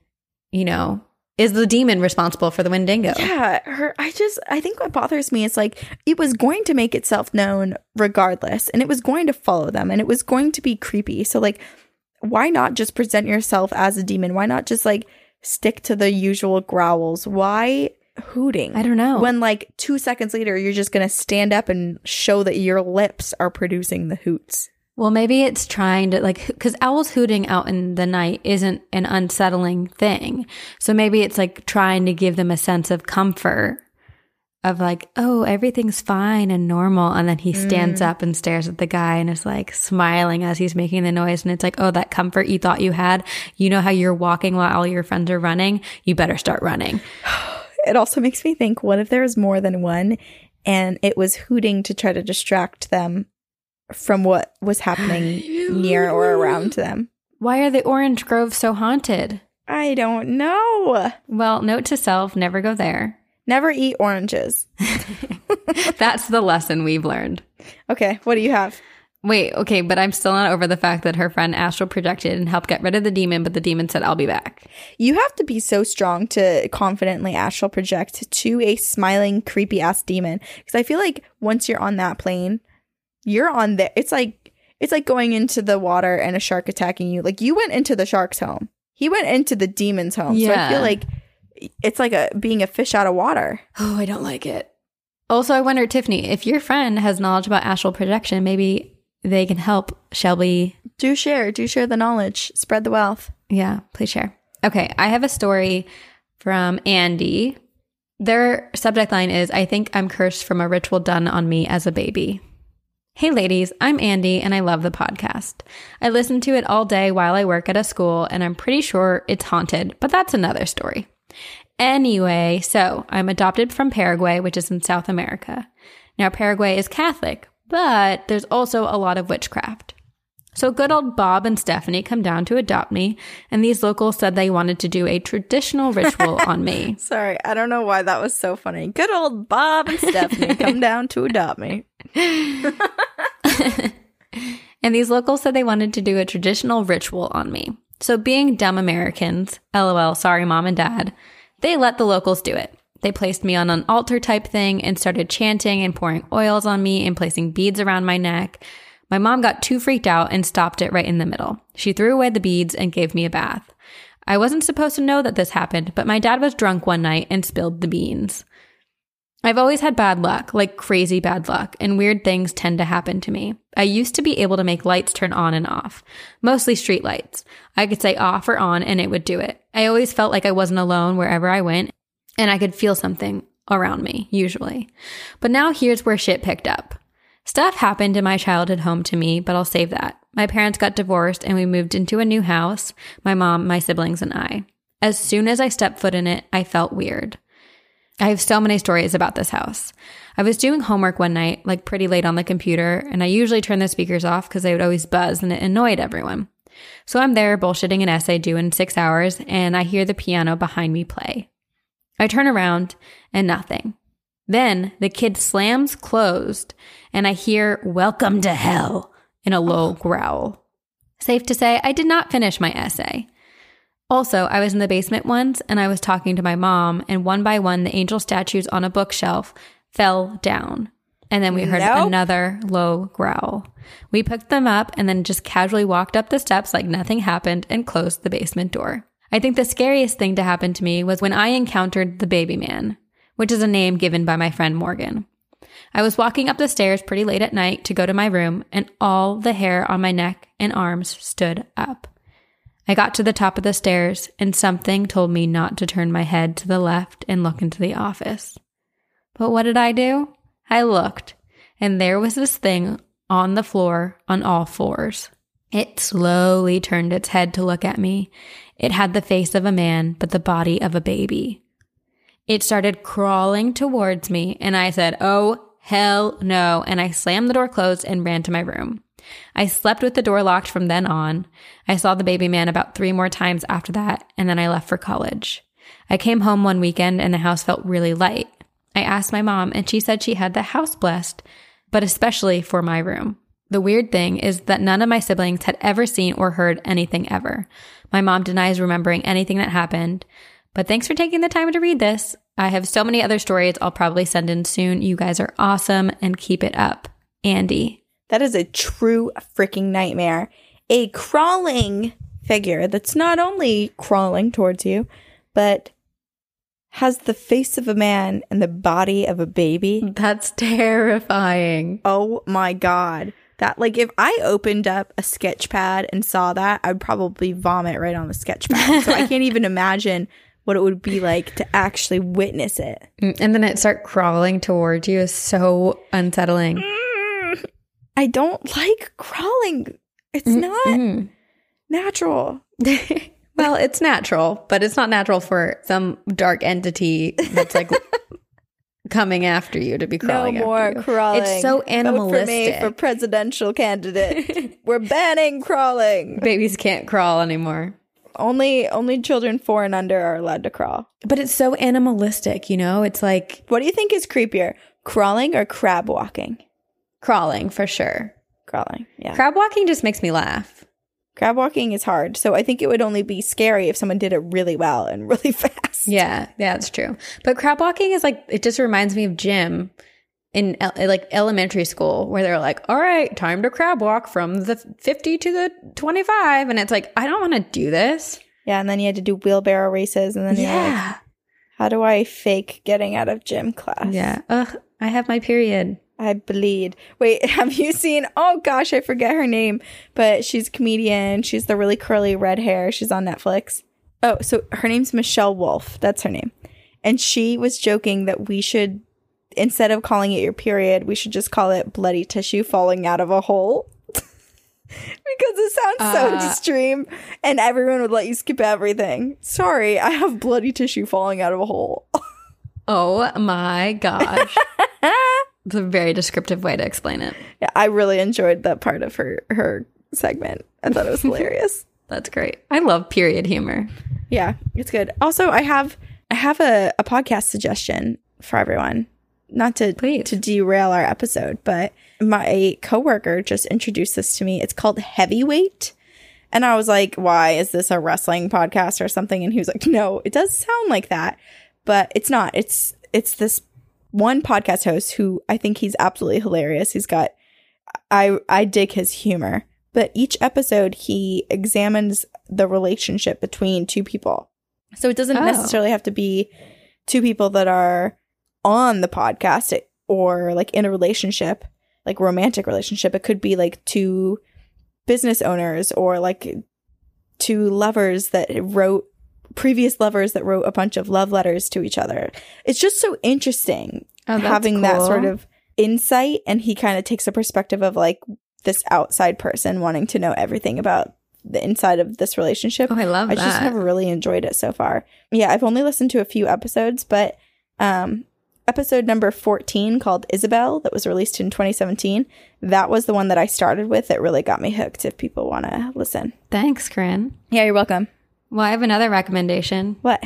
you know, is the demon responsible for the Wendigo? Yeah, her I just I think what bothers me is like it was going to make itself known regardless and it was going to follow them and it was going to be creepy. So like why not just present yourself as a demon? Why not just like stick to the usual growls? Why hooting? I don't know. When like 2 seconds later you're just going to stand up and show that your lips are producing the hoots. Well, maybe it's trying to like, because owls hooting out in the night isn't an unsettling thing. So maybe it's like trying to give them a sense of comfort of like, oh, everything's fine and normal. And then he stands mm. up and stares at the guy and is like smiling as he's making the noise. And it's like, oh, that comfort you thought you had. You know how you're walking while all your friends are running? You better start running. It also makes me think what if there was more than one and it was hooting to try to distract them from what was happening near or around them? Why are the orange groves so haunted? I don't know. Well, note to self never go there. Never eat oranges. That's the lesson we've learned. Okay, what do you have? Wait, okay, but I'm still not over the fact that her friend astral projected and helped get rid of the demon, but the demon said, I'll be back. You have to be so strong to confidently astral project to a smiling, creepy ass demon. Because I feel like once you're on that plane, you're on there. It's like it's like going into the water and a shark attacking you. Like you went into the shark's home. He went into the demon's home. So I feel like it's like a being a fish out of water. Oh, I don't like it. Also, I wonder, Tiffany, if your friend has knowledge about astral projection, maybe they can help Shelby. Do share, do share the knowledge, spread the wealth. Yeah, please share. Okay, I have a story from Andy. Their subject line is I think I'm cursed from a ritual done on me as a baby. Hey ladies, I'm Andy and I love the podcast. I listen to it all day while I work at a school and I'm pretty sure it's haunted, but that's another story. Anyway, so I'm adopted from Paraguay, which is in South America. Now, Paraguay is Catholic, but there's also a lot of witchcraft. So good old Bob and Stephanie come down to adopt me, and these locals said they wanted to do a traditional ritual on me. Sorry, I don't know why that was so funny. Good old Bob and Stephanie come down to adopt me. And these locals said they wanted to do a traditional ritual on me. So, being dumb Americans, lol, sorry, mom and dad, they let the locals do it. They placed me on an altar type thing and started chanting and pouring oils on me and placing beads around my neck. My mom got too freaked out and stopped it right in the middle. She threw away the beads and gave me a bath. I wasn't supposed to know that this happened, but my dad was drunk one night and spilled the beans. I've always had bad luck, like crazy bad luck, and weird things tend to happen to me. I used to be able to make lights turn on and off, mostly street lights. I could say off or on and it would do it. I always felt like I wasn't alone wherever I went, and I could feel something around me, usually. But now here's where shit picked up. Stuff happened in my childhood home to me, but I'll save that. My parents got divorced and we moved into a new house, my mom, my siblings, and I. As soon as I stepped foot in it, I felt weird. I have so many stories about this house. I was doing homework one night, like pretty late on the computer, and I usually turn the speakers off because they would always buzz and it annoyed everyone. So I'm there bullshitting an essay due in six hours, and I hear the piano behind me play. I turn around and nothing. Then the kid slams closed, and I hear Welcome to Hell in a low growl. Safe to say, I did not finish my essay. Also, I was in the basement once and I was talking to my mom, and one by one, the angel statues on a bookshelf fell down. And then we heard Nope. another low growl. We picked them up and then just casually walked up the steps like nothing happened and closed the basement door. I think the scariest thing to happen to me was when I encountered the baby man, which is a name given by my friend Morgan. I was walking up the stairs pretty late at night to go to my room, and all the hair on my neck and arms stood up. I got to the top of the stairs, and something told me not to turn my head to the left and look into the office. But what did I do? I looked, and there was this thing on the floor on all fours. It slowly turned its head to look at me. It had the face of a man, but the body of a baby. It started crawling towards me, and I said, Oh, hell no. And I slammed the door closed and ran to my room. I slept with the door locked from then on. I saw the baby man about three more times after that, and then I left for college. I came home one weekend and the house felt really light. I asked my mom, and she said she had the house blessed, but especially for my room. The weird thing is that none of my siblings had ever seen or heard anything ever. My mom denies remembering anything that happened. But thanks for taking the time to read this. I have so many other stories I'll probably send in soon. You guys are awesome and keep it up. Andy. That is a true freaking nightmare. A crawling figure that's not only crawling towards you, but has the face of a man and the body of a baby. That's terrifying. Oh my god. That like if I opened up a sketch pad and saw that, I'd probably vomit right on the sketch pad. so I can't even imagine what it would be like to actually witness it. Mm, and then it start crawling towards you is so unsettling. I don't like crawling. It's mm, not Mm-mm. natural. well, it's natural, but it's not natural for some dark entity that's like coming after you to be crawling. no more after you. crawling. It's so Vote for me animalistic. for presidential candidate. We're banning crawling. Babies can't crawl anymore. Only only children four and under are allowed to crawl. But it's so animalistic, you know? It's like What do you think is creepier, crawling or crab walking? crawling for sure. Crawling, yeah. Crab walking just makes me laugh. crab walking is hard, so I think it would only be scary if someone did it really well and really fast. Yeah, yeah, that's true. But crab walking is like it just reminds me of gym in el- like elementary school where they're like, "All right, time to crab walk from the 50 to the 25." And it's like, "I don't want to do this." Yeah, and then you had to do wheelbarrow races, and then you're like, Yeah. how do I fake getting out of gym class? Yeah. Ugh, I have my period. I bleed. Wait, have you seen? Oh gosh, I forget her name, but she's a comedian. She's the really curly red hair. She's on Netflix. Oh, so her name's Michelle Wolf. That's her name. And she was joking that we should, instead of calling it your period, we should just call it bloody tissue falling out of a hole. because it sounds so Uh. extreme and everyone would let you skip everything. Sorry, I have bloody tissue falling out of a hole. Oh my gosh. it's a very descriptive way to explain it. Yeah, I really enjoyed that part of her her segment. I thought it was hilarious. That's great. I love period humor. Yeah, it's good. Also, I have I have a, a podcast suggestion for everyone. Not to Please. to derail our episode, but my coworker just introduced this to me. It's called Heavyweight. And I was like, why is this a wrestling podcast or something? And he was like, no, it does sound like that, but it's not. It's it's this one podcast host who I think he's absolutely hilarious. He's got I I dig his humor. But each episode he examines the relationship between two people. So it doesn't Oh. necessarily have to be two people that are on the podcast or like in a relationship, like romantic relationship. It could be like two business owners or like two lovers that wrote previous lovers that wrote a bunch of love letters to each other. It's just so interesting Oh, having that sort of insight and he kind of takes a perspective of like this outside person wanting to know everything about the inside of this relationship. Oh, I love I that. just have really enjoyed it so far. Yeah, I've only listened to a few episodes, but um episode number 14 called Isabel that was released in 2017, that was the one that I started with that really got me hooked if people want to listen. Thanks, Corinne. Yeah, you're welcome. Well, I have another recommendation. What?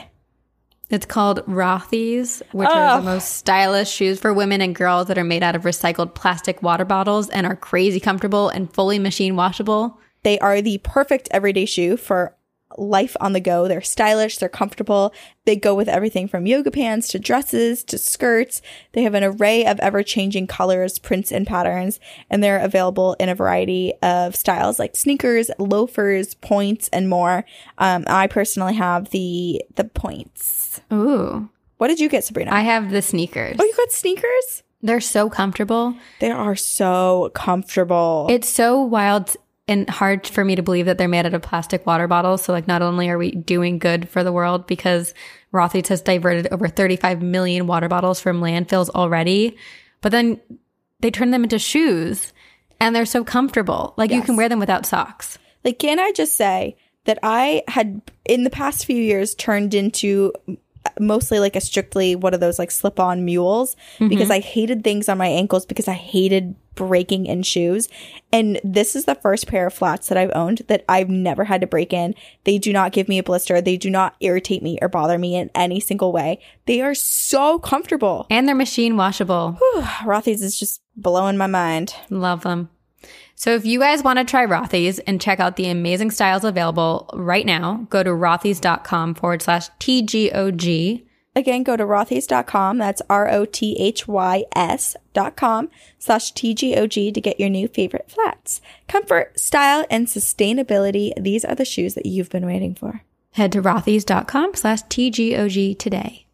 It's called Rothy's, which are Oh. the most stylish shoes for women and girls that are made out of recycled plastic water bottles and are crazy comfortable and fully machine washable. They are the perfect everyday shoe for life on the go. They're stylish, they're comfortable. They go with everything from yoga pants to dresses to skirts. They have an array of ever changing colors, prints, and patterns, and they're available in a variety of styles like sneakers, loafers, points, and more. Um, I personally have the the points. Ooh. What did you get, Sabrina? I have the sneakers. oh, you got sneakers? They're so comfortable. They are so comfortable. It's so wild and hard for me to believe that they're made out of plastic water bottles. So, like, not only are we doing good for the world because Rothy's has diverted over 35 million water bottles from landfills already, but then they turn them into shoes and they're so comfortable. Like, you can wear them without socks. Like, can I just say that I had in the past few years turned into mostly like a strictly one of those like slip on mules because mm-hmm. I hated things on my ankles because I hated breaking in shoes. And this is the first pair of flats that I've owned that I've never had to break in. They do not give me a blister. They do not irritate me or bother me in any single way. They are so comfortable. And they're machine washable. Whew, Rothy's is just blowing my mind. Love them. So if you guys want to try Rothy's and check out the amazing styles available right now, go to rothys.com forward slash TGOG. Again, go to rothys.com. That's R O T H Y S dot com slash TGOG to get your new favorite flats. Comfort, style, and sustainability. These are the shoes that you've been waiting for. Head to rothys.com slash TGOG today.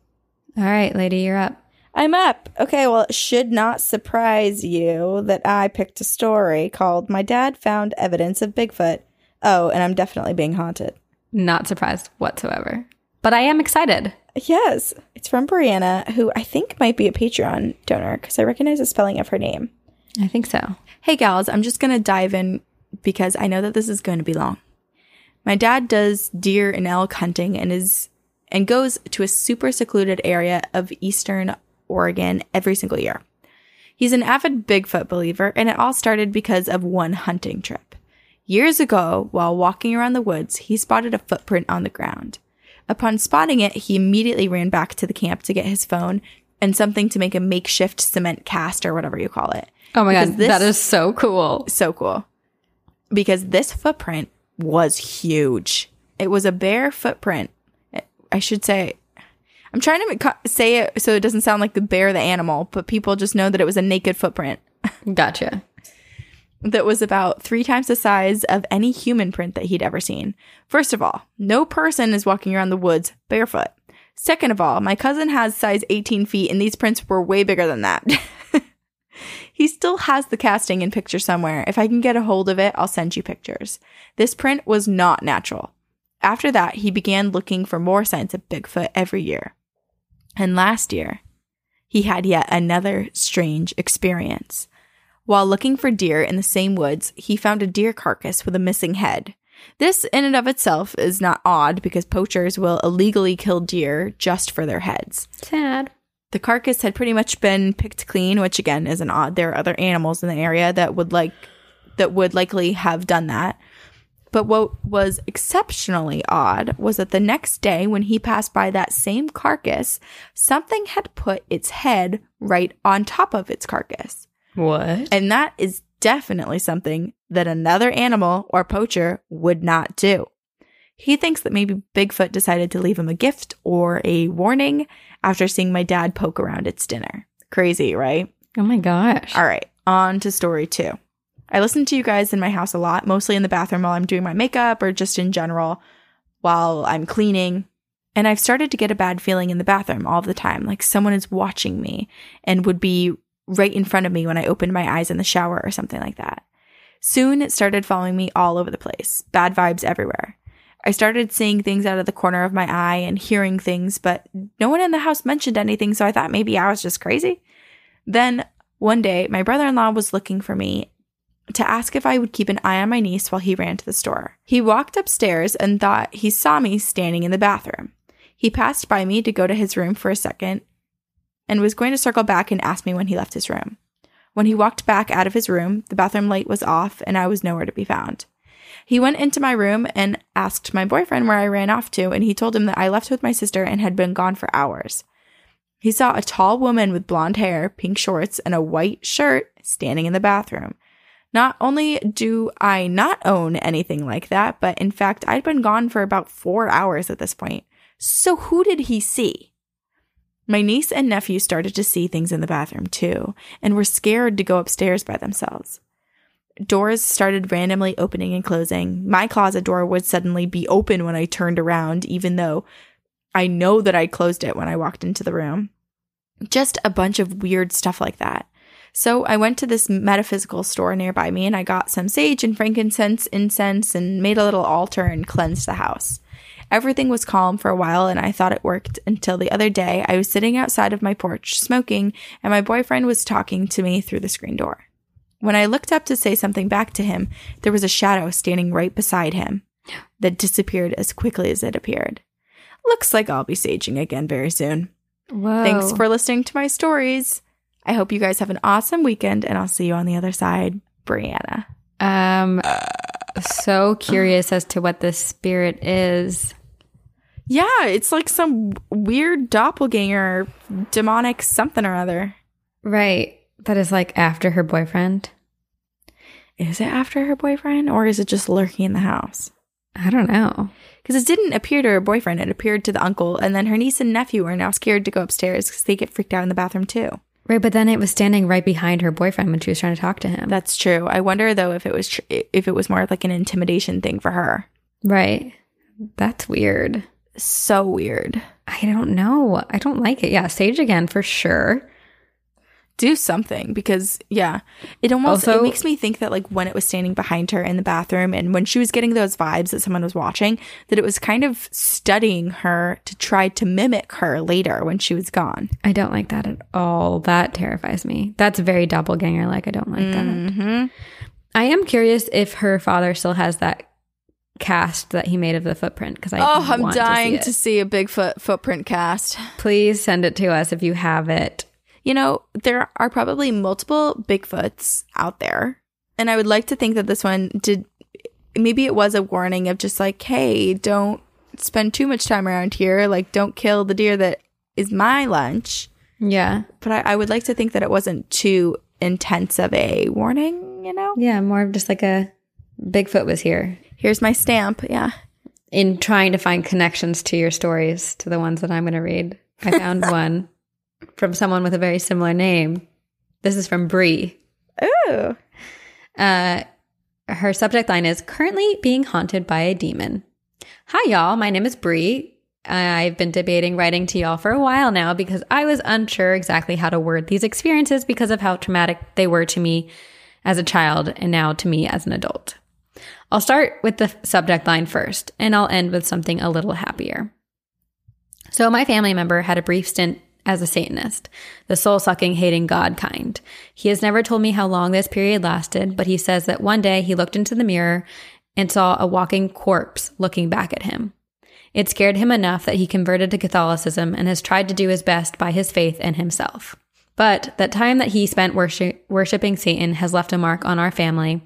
All right, lady, you're up. I'm up. Okay, well, it should not surprise you that I picked a story called My Dad Found Evidence of Bigfoot. Oh, and I'm definitely being haunted. Not surprised whatsoever. But I am excited. Yes, it's from Brianna, who I think might be a Patreon donor because I recognize the spelling of her name. I think so. Hey, gals, I'm just going to dive in because I know that this is going to be long. My dad does deer and elk hunting and is and goes to a super secluded area of eastern Oregon every single year. He's an avid Bigfoot believer, and it all started because of one hunting trip. Years ago, while walking around the woods, he spotted a footprint on the ground. Upon spotting it, he immediately ran back to the camp to get his phone and something to make a makeshift cement cast or whatever you call it. Oh my Because God, this- that is so cool. So cool. Because this footprint was huge. It was a bare footprint. I should say, I'm trying to say it so it doesn't sound like the bear, the animal, but people just know that it was a naked footprint Gotcha. that was about three times the size of any human print that he'd ever seen. First of all, no person is walking around the woods barefoot. Second of all, my cousin has size 18 feet and these prints were way bigger than that. he still has the casting and picture somewhere. If I can get a hold of it, I'll send you pictures. This print was not natural. After that, he began looking for more signs of Bigfoot every year. And last year, he had yet another strange experience. While looking for deer in the same woods, he found a deer carcass with a missing head. This, in and of itself, is not odd because poachers will illegally kill deer just for their heads. Sad. The carcass had pretty much been picked clean, which again isn't odd. There are other animals in the area that would like that would likely have done that. But what was exceptionally odd was that the next day when he passed by that same carcass, something had put its head right on top of its carcass. What? And that is definitely something that another animal or poacher would not do. He thinks that maybe Bigfoot decided to leave him a gift or a warning after seeing my dad poke around its dinner. Crazy, right? Oh my gosh. All right, on to story two. I listen to you guys in my house a lot, mostly in the bathroom while I'm doing my makeup or just in general while I'm cleaning. And I've started to get a bad feeling in the bathroom all the time, like someone is watching me and would be right in front of me when I opened my eyes in the shower or something like that. Soon it started following me all over the place, bad vibes everywhere. I started seeing things out of the corner of my eye and hearing things, but no one in the house mentioned anything, so I thought maybe I was just crazy. Then one day, my brother in law was looking for me to ask if I would keep an eye on my niece while he ran to the store. He walked upstairs and thought he saw me standing in the bathroom. He passed by me to go to his room for a second and was going to circle back and ask me when he left his room. When he walked back out of his room, the bathroom light was off and I was nowhere to be found. He went into my room and asked my boyfriend where I ran off to, and he told him that I left with my sister and had been gone for hours. He saw a tall woman with blonde hair, pink shorts, and a white shirt standing in the bathroom. Not only do I not own anything like that, but in fact, I'd been gone for about four hours at this point. So who did he see? My niece and nephew started to see things in the bathroom too, and were scared to go upstairs by themselves. Doors started randomly opening and closing. My closet door would suddenly be open when I turned around, even though I know that I closed it when I walked into the room. Just a bunch of weird stuff like that. So I went to this metaphysical store nearby me and I got some sage and frankincense, incense, and made a little altar and cleansed the house. Everything was calm for a while and I thought it worked until the other day I was sitting outside of my porch smoking and my boyfriend was talking to me through the screen door. When I looked up to say something back to him, there was a shadow standing right beside him that disappeared as quickly as it appeared. Looks like I'll be saging again very soon. Whoa. Thanks for listening to my stories. I hope you guys have an awesome weekend, and I'll see you on the other side, Brianna. Um, so curious as to what this spirit is. Yeah, it's like some weird doppelganger, demonic something or other. Right. That is like after her boyfriend. Is it after her boyfriend, or is it just lurking in the house? I don't know. Because it didn't appear to her boyfriend, it appeared to the uncle, and then her niece and nephew are now scared to go upstairs because they get freaked out in the bathroom too. Right, but then it was standing right behind her boyfriend when she was trying to talk to him. That's true. I wonder though if it was tr- if it was more like an intimidation thing for her. right. That's weird. So weird. I don't know. I don't like it. Yeah, Sage again for sure. Do something because yeah, it almost Also- it makes me think that like when it was standing behind her in the bathroom and when she was getting those vibes that someone was watching, that it was kind of studying her to try to mimic her later when she was gone. I don't like that at all. That terrifies me. That's very doppelganger like. I don't like that. Mm-hmm. I am curious if her father still has that cast that he made of the footprint because I Oh, I'm dying to, to see see it. a Bigfoot footprint cast. Please send it to us if you have it. You know, there are probably multiple Bigfoots out there. And I would like to think that this one did maybe it was a warning of just like, hey, don't spend too much time around here. Like, don't kill the deer that is my lunch. Yeah, But I, I would like to think that it wasn't too intense of a warning, you know? yeah, more of just like a Bigfoot was here Here's my stamp. Yeah. in trying to find connections to your stories to the ones that I'm going to read. I found one from someone with a very similar name. This is from Bree. Ooh. Uh, her subject line is currently being haunted by a demon. Hi, y'all. My name is Bree. I've been debating writing to y'all for a while now because I was unsure exactly how to word these experiences because of how traumatic they were to me as a child and now to me as an adult. I'll start with the subject line first, and I'll end with something a little happier. So, my family member had a brief stint as a Satanist, the soul sucking, hating God kind. He has never told me how long this period lasted, but he says that one day he looked into the mirror and saw a walking corpse looking back at him. It scared him enough that he converted to Catholicism and has tried to do his best by his faith and himself. But that time that he spent worship- worshiping Satan has left a mark on our family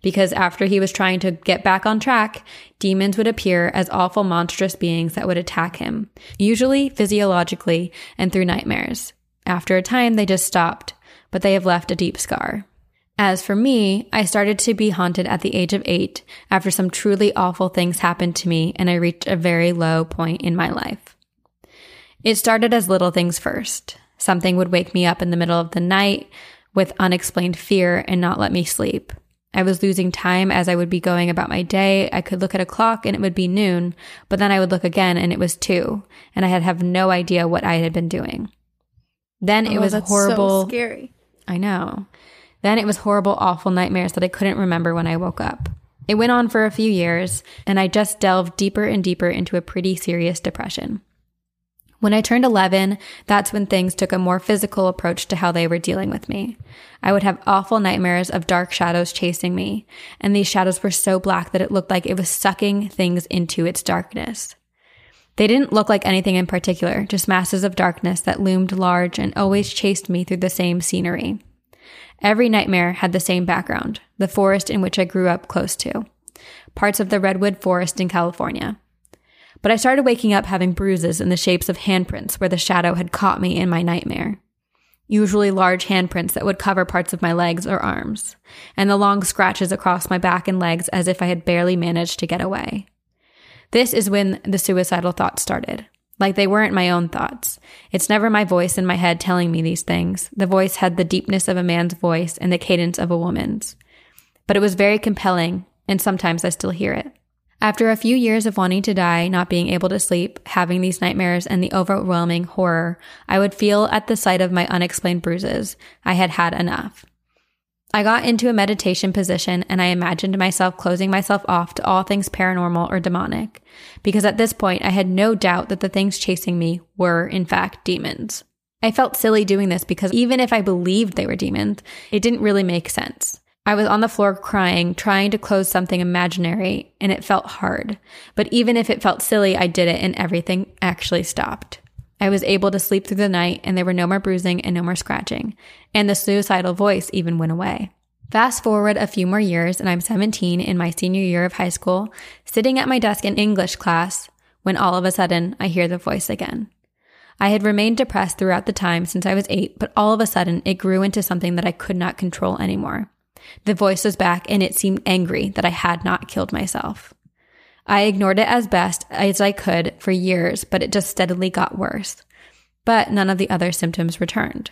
because after he was trying to get back on track, demons would appear as awful monstrous beings that would attack him, usually physiologically and through nightmares. After a time, they just stopped, but they have left a deep scar. As for me, I started to be haunted at the age of eight after some truly awful things happened to me and I reached a very low point in my life. It started as little things first. Something would wake me up in the middle of the night with unexplained fear and not let me sleep. I was losing time as I would be going about my day. I could look at a clock and it would be noon, but then I would look again and it was two, and I had have no idea what I had been doing. Then it Oh, was that's horrible. So scary. I know. Then it was horrible, awful nightmares that I couldn't remember when I woke up. It went on for a few years, and I just delved deeper and deeper into a pretty serious depression. When I turned 11, that's when things took a more physical approach to how they were dealing with me. I would have awful nightmares of dark shadows chasing me, and these shadows were so black that it looked like it was sucking things into its darkness. They didn't look like anything in particular, just masses of darkness that loomed large and always chased me through the same scenery. Every nightmare had the same background the forest in which I grew up close to, parts of the redwood forest in California. But I started waking up having bruises in the shapes of handprints where the shadow had caught me in my nightmare. Usually large handprints that would cover parts of my legs or arms, and the long scratches across my back and legs as if I had barely managed to get away. This is when the suicidal thoughts started. Like they weren't my own thoughts. It's never my voice in my head telling me these things. The voice had the deepness of a man's voice and the cadence of a woman's. But it was very compelling, and sometimes I still hear it. After a few years of wanting to die, not being able to sleep, having these nightmares, and the overwhelming horror, I would feel at the sight of my unexplained bruises, I had had enough. I got into a meditation position and I imagined myself closing myself off to all things paranormal or demonic, because at this point I had no doubt that the things chasing me were, in fact, demons. I felt silly doing this because even if I believed they were demons, it didn't really make sense. I was on the floor crying, trying to close something imaginary, and it felt hard. But even if it felt silly, I did it and everything actually stopped. I was able to sleep through the night and there were no more bruising and no more scratching. And the suicidal voice even went away. Fast forward a few more years and I'm 17 in my senior year of high school, sitting at my desk in English class, when all of a sudden I hear the voice again. I had remained depressed throughout the time since I was eight, but all of a sudden it grew into something that I could not control anymore. The voice was back and it seemed angry that I had not killed myself. I ignored it as best as I could for years, but it just steadily got worse. But none of the other symptoms returned.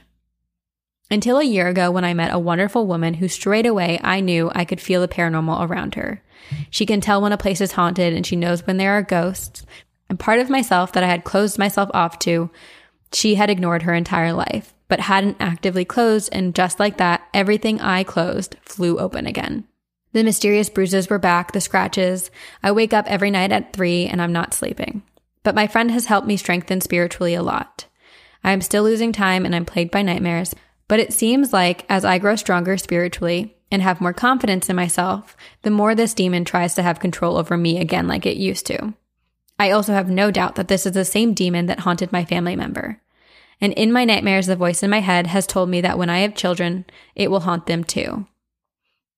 Until a year ago, when I met a wonderful woman who straight away I knew I could feel the paranormal around her. She can tell when a place is haunted and she knows when there are ghosts. And part of myself that I had closed myself off to, she had ignored her entire life, but hadn't actively closed. And just like that, everything I closed flew open again. The mysterious bruises were back, the scratches. I wake up every night at three and I'm not sleeping. But my friend has helped me strengthen spiritually a lot. I am still losing time and I'm plagued by nightmares, but it seems like as I grow stronger spiritually and have more confidence in myself, the more this demon tries to have control over me again like it used to. I also have no doubt that this is the same demon that haunted my family member. And in my nightmares, the voice in my head has told me that when I have children, it will haunt them too.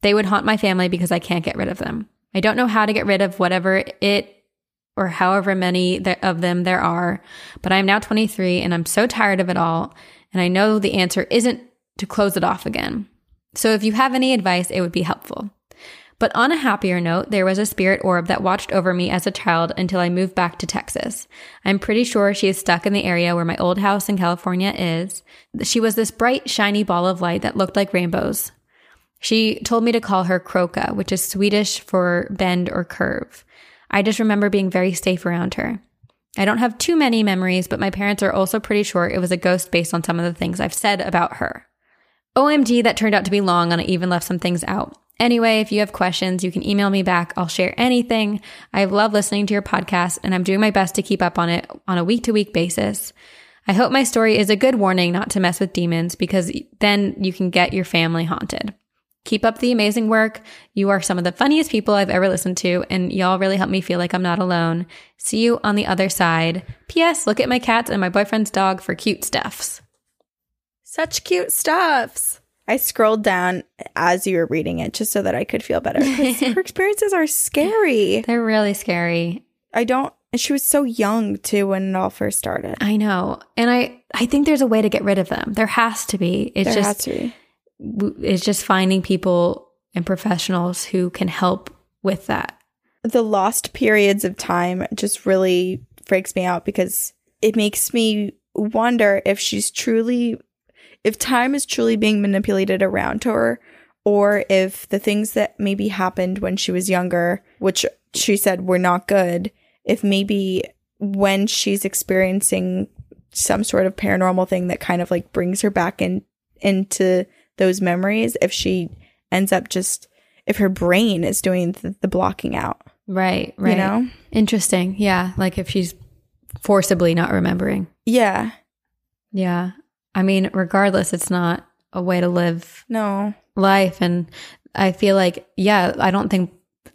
They would haunt my family because I can't get rid of them. I don't know how to get rid of whatever it or however many of them there are, but I'm now 23 and I'm so tired of it all. And I know the answer isn't to close it off again. So if you have any advice, it would be helpful. But on a happier note, there was a spirit orb that watched over me as a child until I moved back to Texas. I'm pretty sure she is stuck in the area where my old house in California is. She was this bright, shiny ball of light that looked like rainbows. She told me to call her Kroka, which is Swedish for bend or curve. I just remember being very safe around her. I don't have too many memories, but my parents are also pretty sure it was a ghost based on some of the things I've said about her. OMG, that turned out to be long and I even left some things out. Anyway, if you have questions, you can email me back. I'll share anything. I love listening to your podcast and I'm doing my best to keep up on it on a week to week basis. I hope my story is a good warning not to mess with demons because then you can get your family haunted. Keep up the amazing work. You are some of the funniest people I've ever listened to, and y'all really help me feel like I'm not alone. See you on the other side. P.S. Look at my cats and my boyfriend's dog for cute stuffs. Such cute stuffs. I scrolled down as you were reading it just so that I could feel better. Her experiences are scary. They're really scary. I don't and she was so young too when it all first started. I know. And I I think there's a way to get rid of them. There has to be. It's there just has to be it's just finding people and professionals who can help with that. The lost periods of time just really freaks me out because it makes me wonder if she's truly, if time is truly being manipulated around her, or if the things that maybe happened when she was younger, which she said were not good, if maybe when she's experiencing some sort of paranormal thing that kind of like brings her back in into those memories if she ends up just if her brain is doing the, the blocking out. Right, right. You know? Interesting. Yeah, like if she's forcibly not remembering. Yeah. Yeah. I mean, regardless, it's not a way to live no life and I feel like yeah, I don't think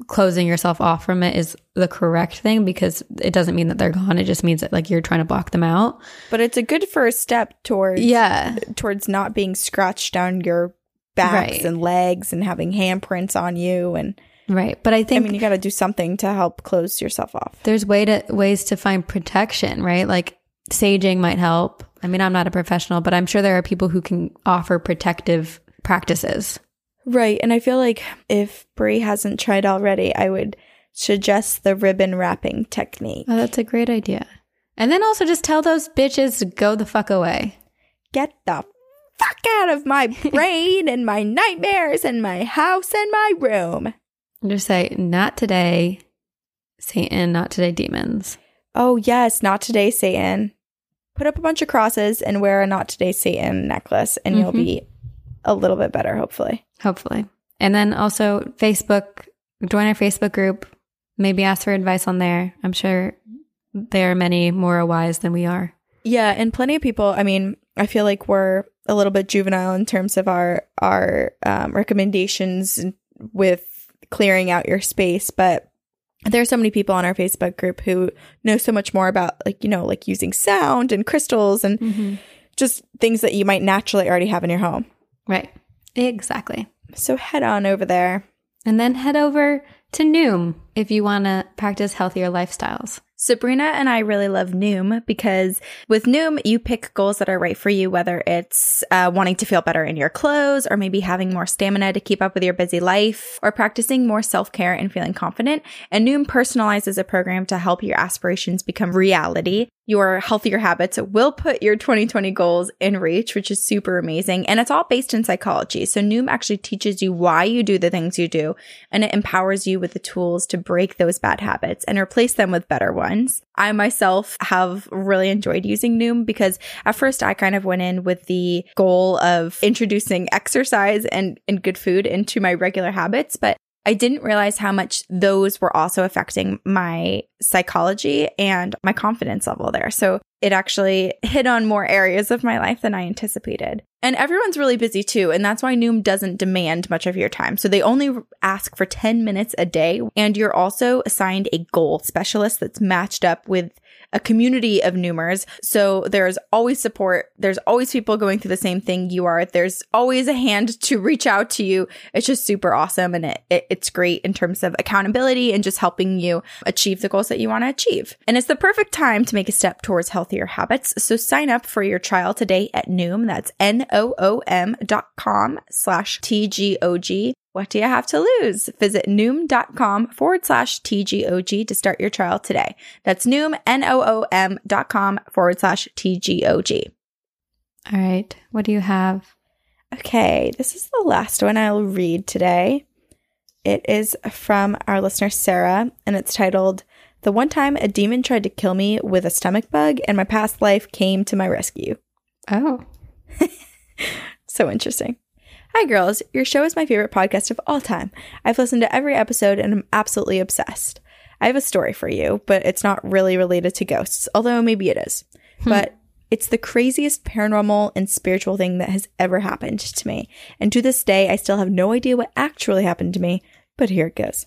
closing yourself off from it is the correct thing because it doesn't mean that they're gone. It just means that like you're trying to block them out. But it's a good first step towards yeah towards not being scratched down your backs Right. and legs and having handprints on you and right. But I think I mean you got to do something to help close yourself off. there's way to ways to find protection, right? Like saging might help. I mean, I'm not a professional, but I'm sure there are people who can offer protective practices. Right. And I feel like if Brie hasn't tried already, I would suggest the ribbon wrapping technique. Oh, that's a great idea. And then also just tell those bitches to go the fuck away. Get the fuck out of my brain and my nightmares and my house and my room. Just say, not today, Satan, not today, demons. Oh, yes, not today, Satan. Put up a bunch of crosses and wear a not today, Satan necklace, and you'll Mhm. be a little bit better, hopefully. Hopefully. And then also Facebook, join our Facebook group. Maybe ask for advice on there. I'm sure there are many more wise than we are. Yeah, and plenty of people. I mean, I feel like we're a little bit juvenile in terms of our our um, recommendations with clearing out your space, but there are so many people on our Facebook group who know so much more about like, you know, like using sound and crystals and Mm-hmm. just things that you might naturally already have in your home. Right. Exactly. So head on over there. And then head over to Noom if you want to practice healthier lifestyles. Sabrina and I really love Noom because with Noom, you pick goals that are right for you, whether it's uh, wanting to feel better in your clothes, or maybe having more stamina to keep up with your busy life, or practicing more self care and feeling confident. And Noom personalizes a program to help your aspirations become reality. Your healthier habits will put your 2020 goals in reach, which is super amazing. And it's all based in psychology. So Noom actually teaches you why you do the things you do, and it empowers you with the tools to break those bad habits and replace them with better ones. I myself have really enjoyed using Noom because at first I kind of went in with the goal of introducing exercise and, and good food into my regular habits, but I didn't realize how much those were also affecting my psychology and my confidence level there. So it actually hit on more areas of my life than I anticipated. And everyone's really busy too. And that's why Noom doesn't demand much of your time. So they only ask for 10 minutes a day. And you're also assigned a goal specialist that's matched up with a community of Noomers. So there's always support. There's always people going through the same thing you are. There's always a hand to reach out to you. It's just super awesome. And it, it it's great in terms of accountability and just helping you achieve the goals that you want to achieve. And it's the perfect time to make a step towards healthier habits. So sign up for your trial today at Noom. That's N-O-O-M dot com slash T-G-O-G. What do you have to lose? Visit noom.com forward slash TGOG to start your trial today. That's noom, N-O-O-M dot com forward slash TGOG. All right. What do you have? Okay, this is the last one I'll read today. It is from our listener Sarah, and it's titled The One Time a Demon Tried to Kill Me with a Stomach Bug, and My Past Life Came to My Rescue. Oh, So interesting. Hi, girls. Your show is my favorite podcast of all time. I've listened to every episode and I'm absolutely obsessed. I have a story for you, but it's not really related to ghosts, although maybe it is. Hmm. But it's the craziest paranormal and spiritual thing that has ever happened to me. And to this day, I still have no idea what actually happened to me, but here it goes.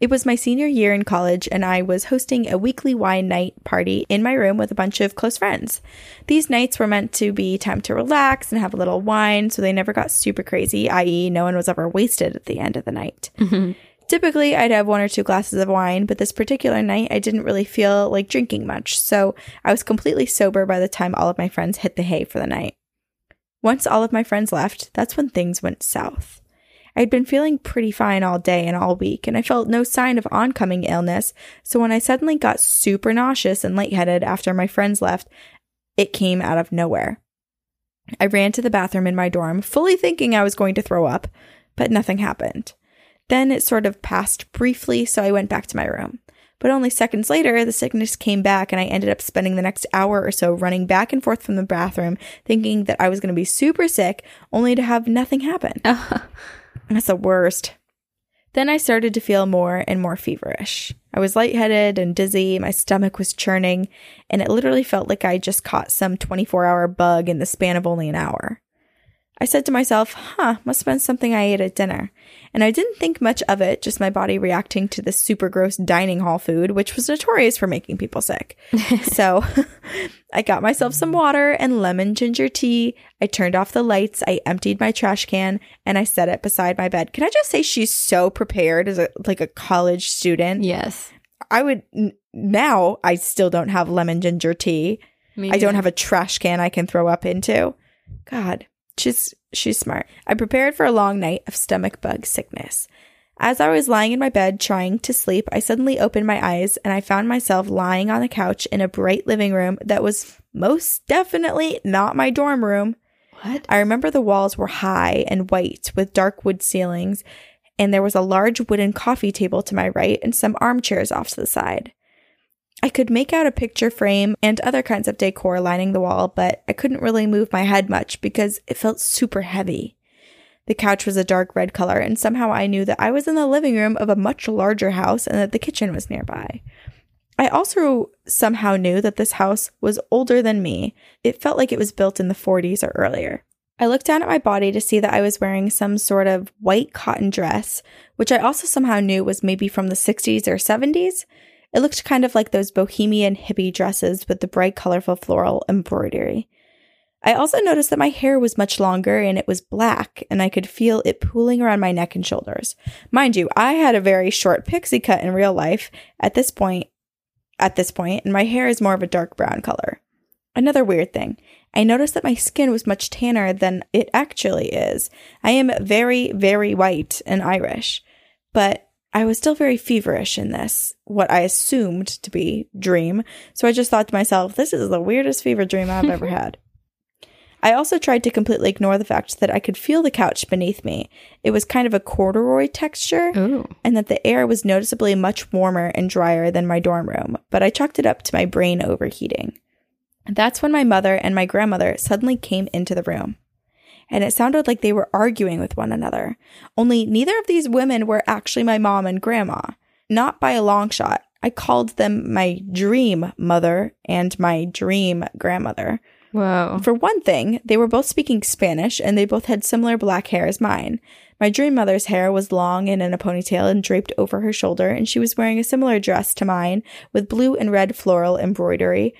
It was my senior year in college, and I was hosting a weekly wine night party in my room with a bunch of close friends. These nights were meant to be time to relax and have a little wine, so they never got super crazy, i.e., no one was ever wasted at the end of the night. Mm-hmm. Typically, I'd have one or two glasses of wine, but this particular night, I didn't really feel like drinking much, so I was completely sober by the time all of my friends hit the hay for the night. Once all of my friends left, that's when things went south. I'd been feeling pretty fine all day and all week, and I felt no sign of oncoming illness, so when I suddenly got super nauseous and lightheaded after my friends left, it came out of nowhere. I ran to the bathroom in my dorm, fully thinking I was going to throw up, but nothing happened. Then it sort of passed briefly, so I went back to my room. But only seconds later, the sickness came back, and I ended up spending the next hour or so running back and forth from the bathroom, thinking that I was going to be super sick, only to have nothing happen. That's the worst. Then I started to feel more and more feverish. I was lightheaded and dizzy, my stomach was churning, and it literally felt like I just caught some 24 hour bug in the span of only an hour. I said to myself, huh, must have been something I ate at dinner. And I didn't think much of it, just my body reacting to this super gross dining hall food, which was notorious for making people sick. so I got myself some water and lemon ginger tea. I turned off the lights. I emptied my trash can and I set it beside my bed. Can I just say she's so prepared as a, like a college student? yes. I would now I still don't have lemon ginger tea. I don't have a trash can I can throw up into. God, she's she's smart. I prepared for a long night of stomach bug sickness. As I was lying in my bed trying to sleep, I suddenly opened my eyes and I found myself lying on a couch in a bright living room that was most definitely not my dorm room. What? I remember the walls were high and white with dark wood ceilings, and there was a large wooden coffee table to my right and some armchairs off to the side. I could make out a picture frame and other kinds of decor lining the wall, but I couldn't really move my head much because it felt super heavy. The couch was a dark red color, and somehow I knew that I was in the living room of a much larger house and that the kitchen was nearby. I also somehow knew that this house was older than me. It felt like it was built in the 40s or earlier. I looked down at my body to see that I was wearing some sort of white cotton dress, which I also somehow knew was maybe from the 60s or 70s. It looked kind of like those bohemian hippie dresses with the bright, colorful floral embroidery. I also noticed that my hair was much longer and it was black, and I could feel it pooling around my neck and shoulders. Mind you, I had a very short pixie cut in real life at this point, at this point, and my hair is more of a dark brown color. Another weird thing, I noticed that my skin was much tanner than it actually is. I am very, very white and Irish, but I was still very feverish in this, what I assumed to be dream. So I just thought to myself, this is the weirdest fever dream I've ever had. I also tried to completely ignore the fact that I could feel the couch beneath me. It was kind of a corduroy texture, Ooh. and that the air was noticeably much warmer and drier than my dorm room, but I chalked it up to my brain overheating. That's when my mother and my grandmother suddenly came into the room. And it sounded like they were arguing with one another. Only neither of these women were actually my mom and grandma. Not by a long shot. I called them my dream mother and my dream grandmother. Whoa. For one thing, they were both speaking Spanish and they both had similar black hair as mine. My dream mother's hair was long and in a ponytail and draped over her shoulder, and she was wearing a similar dress to mine with blue and red floral embroidery.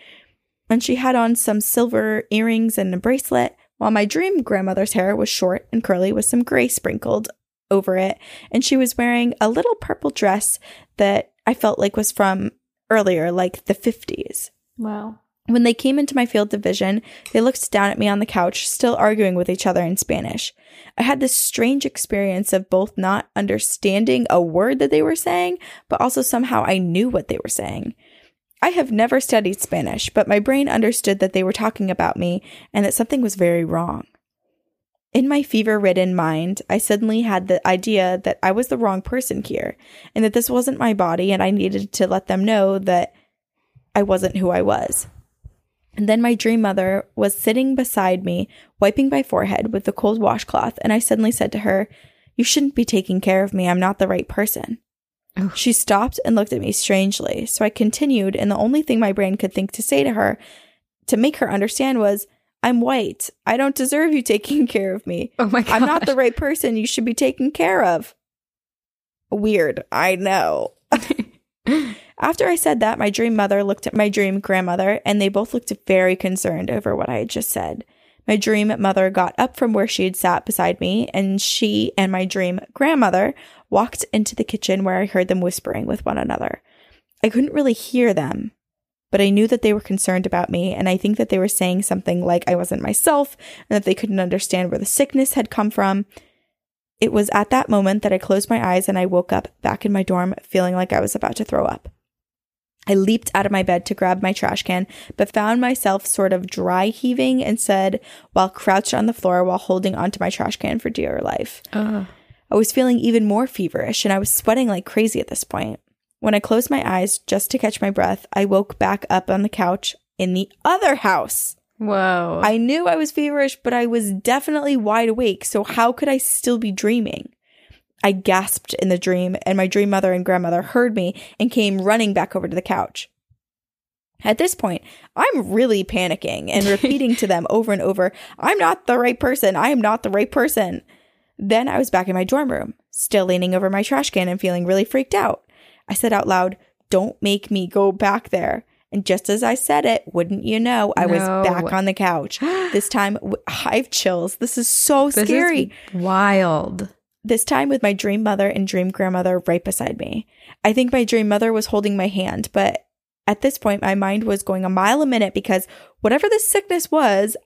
And she had on some silver earrings and a bracelet, while my dream grandmother's hair was short and curly with some gray sprinkled over it, and she was wearing a little purple dress that I felt like was from earlier, like the 50s. Wow. When they came into my field of vision, they looked down at me on the couch, still arguing with each other in Spanish. I had this strange experience of both not understanding a word that they were saying, but also somehow I knew what they were saying. I have never studied Spanish, but my brain understood that they were talking about me and that something was very wrong. In my fever ridden mind, I suddenly had the idea that I was the wrong person here and that this wasn't my body and I needed to let them know that I wasn't who I was. And then my dream mother was sitting beside me, wiping my forehead with the cold washcloth, and I suddenly said to her, You shouldn't be taking care of me. I'm not the right person. Oh. She stopped and looked at me strangely. So I continued, and the only thing my brain could think to say to her to make her understand was, I'm white. I don't deserve you taking care of me. Oh my god. I'm not the right person you should be taken care of. Weird, I know. After I said that, my dream mother looked at my dream grandmother, and they both looked very concerned over what I had just said. My dream mother got up from where she had sat beside me, and she and my dream grandmother walked into the kitchen where I heard them whispering with one another. I couldn't really hear them, but I knew that they were concerned about me, and I think that they were saying something like I wasn't myself and that they couldn't understand where the sickness had come from. It was at that moment that I closed my eyes and I woke up back in my dorm feeling like I was about to throw up. I leaped out of my bed to grab my trash can, but found myself sort of dry heaving and said while crouched on the floor while holding onto my trash can for dear life. Ugh. I was feeling even more feverish and I was sweating like crazy at this point. When I closed my eyes just to catch my breath, I woke back up on the couch in the other house. Whoa. I knew I was feverish, but I was definitely wide awake, so how could I still be dreaming? I gasped in the dream, and my dream mother and grandmother heard me and came running back over to the couch. At this point, I'm really panicking and repeating to them over and over, I'm not the right person. I am not the right person. Then I was back in my dorm room, still leaning over my trash can and feeling really freaked out. I said out loud, Don't make me go back there. And just as I said it, wouldn't you know, I was back on the couch. This time, I have chills. This is so This is scary wild. This time with my dream mother and dream grandmother right beside me. I think my dream mother was holding my hand, but at this point, my mind was going a mile a minute because whatever this sickness was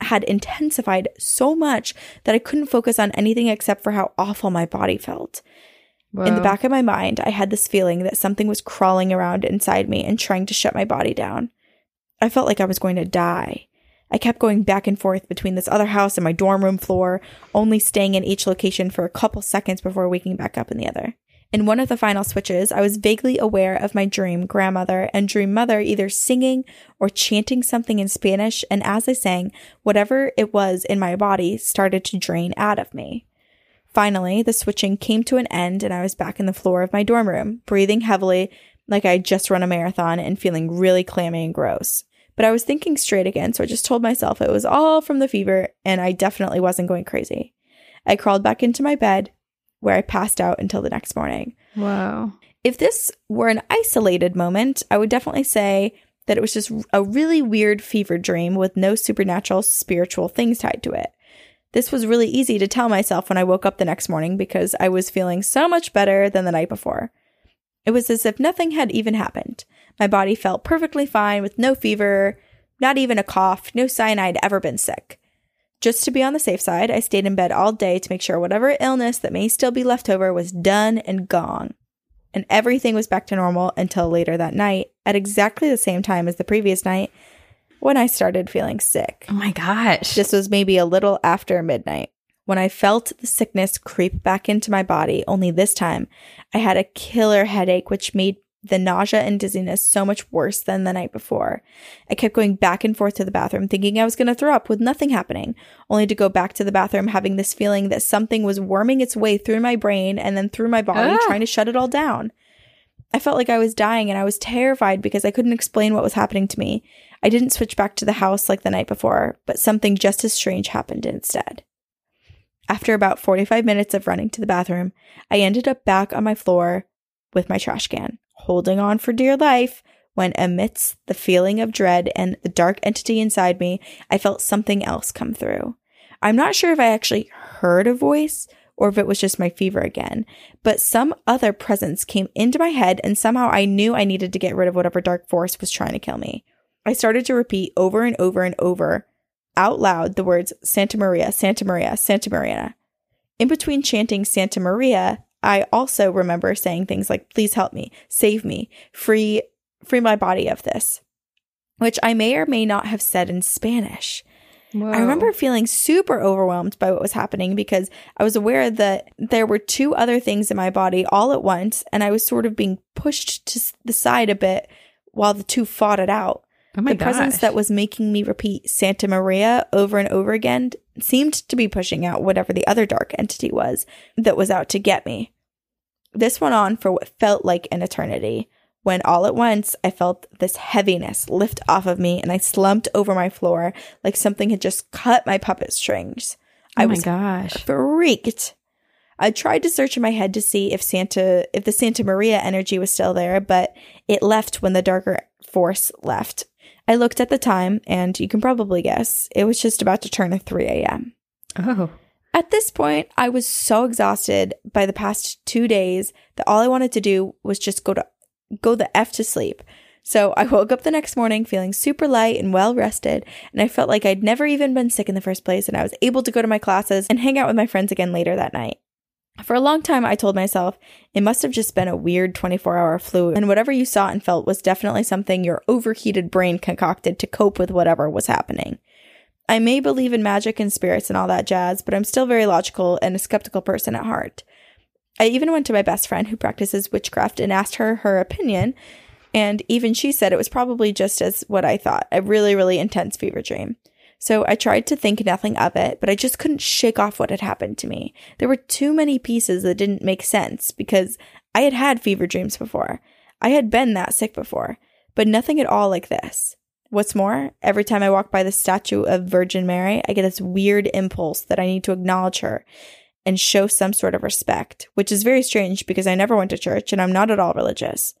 had intensified so much that I couldn't focus on anything except for how awful my body felt. In the back of my mind, I had this feeling that something was crawling around inside me and trying to shut my body down. I felt like I was going to die. I kept going back and forth between this other house and my dorm room floor, only staying in each location for a couple seconds before waking back up in the other. In one of the final switches, I was vaguely aware of my dream grandmother and dream mother either singing or chanting something in Spanish, and as I sang, whatever it was in my body started to drain out of me. Finally, the switching came to an end, and I was back in the floor of my dorm room, breathing heavily like I had just run a marathon and feeling really clammy and gross. But I was thinking straight again, so I just told myself it was all from the fever and I definitely wasn't going crazy. I crawled back into my bed where I passed out until the next morning. Wow. If this were an isolated moment, I would definitely say that it was just a really weird fever dream with no supernatural spiritual things tied to it. This was really easy to tell myself when I woke up the next morning because I was feeling so much better than the night before. It was as if nothing had even happened. My body felt perfectly fine with no fever, not even a cough, no sign I'd ever been sick. Just to be on the safe side, I stayed in bed all day to make sure whatever illness that may still be left over was done and gone. And everything was back to normal until later that night, at exactly the same time as the previous night, when I started feeling sick. Oh my gosh. This was maybe a little after midnight when I felt the sickness creep back into my body, only this time I had a killer headache, which made the nausea and dizziness so much worse than the night before. I kept going back and forth to the bathroom, thinking I was going to throw up with nothing happening, only to go back to the bathroom having this feeling that something was worming its way through my brain and then through my body, Ah. trying to shut it all down. I felt like I was dying and I was terrified because I couldn't explain what was happening to me. I didn't switch back to the house like the night before, but something just as strange happened instead. After about 45 minutes of running to the bathroom, I ended up back on my floor with my trash can, holding on for dear life when, amidst the feeling of dread and the dark entity inside me, I felt something else come through. I'm not sure if I actually heard a voice or if it was just my fever again, but some other presence came into my head and somehow I knew I needed to get rid of whatever dark force was trying to kill me. I started to repeat over and over and over out loud the words Santa Maria, Santa Maria, Santa Maria. In between chanting Santa Maria, I also remember saying things like, please help me, save me, free, free my body of this, which I may or may not have said in Spanish. I remember feeling super overwhelmed by what was happening because I was aware that there were two other things in my body all at once, and I was sort of being pushed to the side a bit while the two fought it out. Oh my the presence that was making me repeat Santa Maria over and over again seemed to be pushing out whatever the other dark entity was that was out to get me. This went on for what felt like an eternity, when all at once I felt this heaviness lift off of me and I slumped over my floor like something had just cut my puppet strings. Oh I my was gosh. freaked. I tried to search in my head to see if Santa if the Santa Maria energy was still there, but it left when the darker force left. I looked at the time and you can probably guess it was just about to turn 3 a.m. Oh. At this point, I was so exhausted by the past two days that all I wanted to do was just go to go the F to sleep. So I woke up the next morning feeling super light and well rested, and I felt like I'd never even been sick in the first place, and I was able to go to my classes and hang out with my friends again later that night. For a long time, I told myself it must have just been a weird 24 hour flu, and whatever you saw and felt was definitely something your overheated brain concocted to cope with whatever was happening. I may believe in magic and spirits and all that jazz, but I'm still very logical and a skeptical person at heart. I even went to my best friend who practices witchcraft and asked her her opinion, and even she said it was probably just as what I thought a really, really intense fever dream. So I tried to think nothing of it, but I just couldn't shake off what had happened to me. There were too many pieces that didn't make sense because I had had fever dreams before. I had been that sick before, but nothing at all like this. What's more, every time I walk by the statue of Virgin Mary, I get this weird impulse that I need to acknowledge her and show some sort of respect, which is very strange because I never went to church and I'm not at all religious.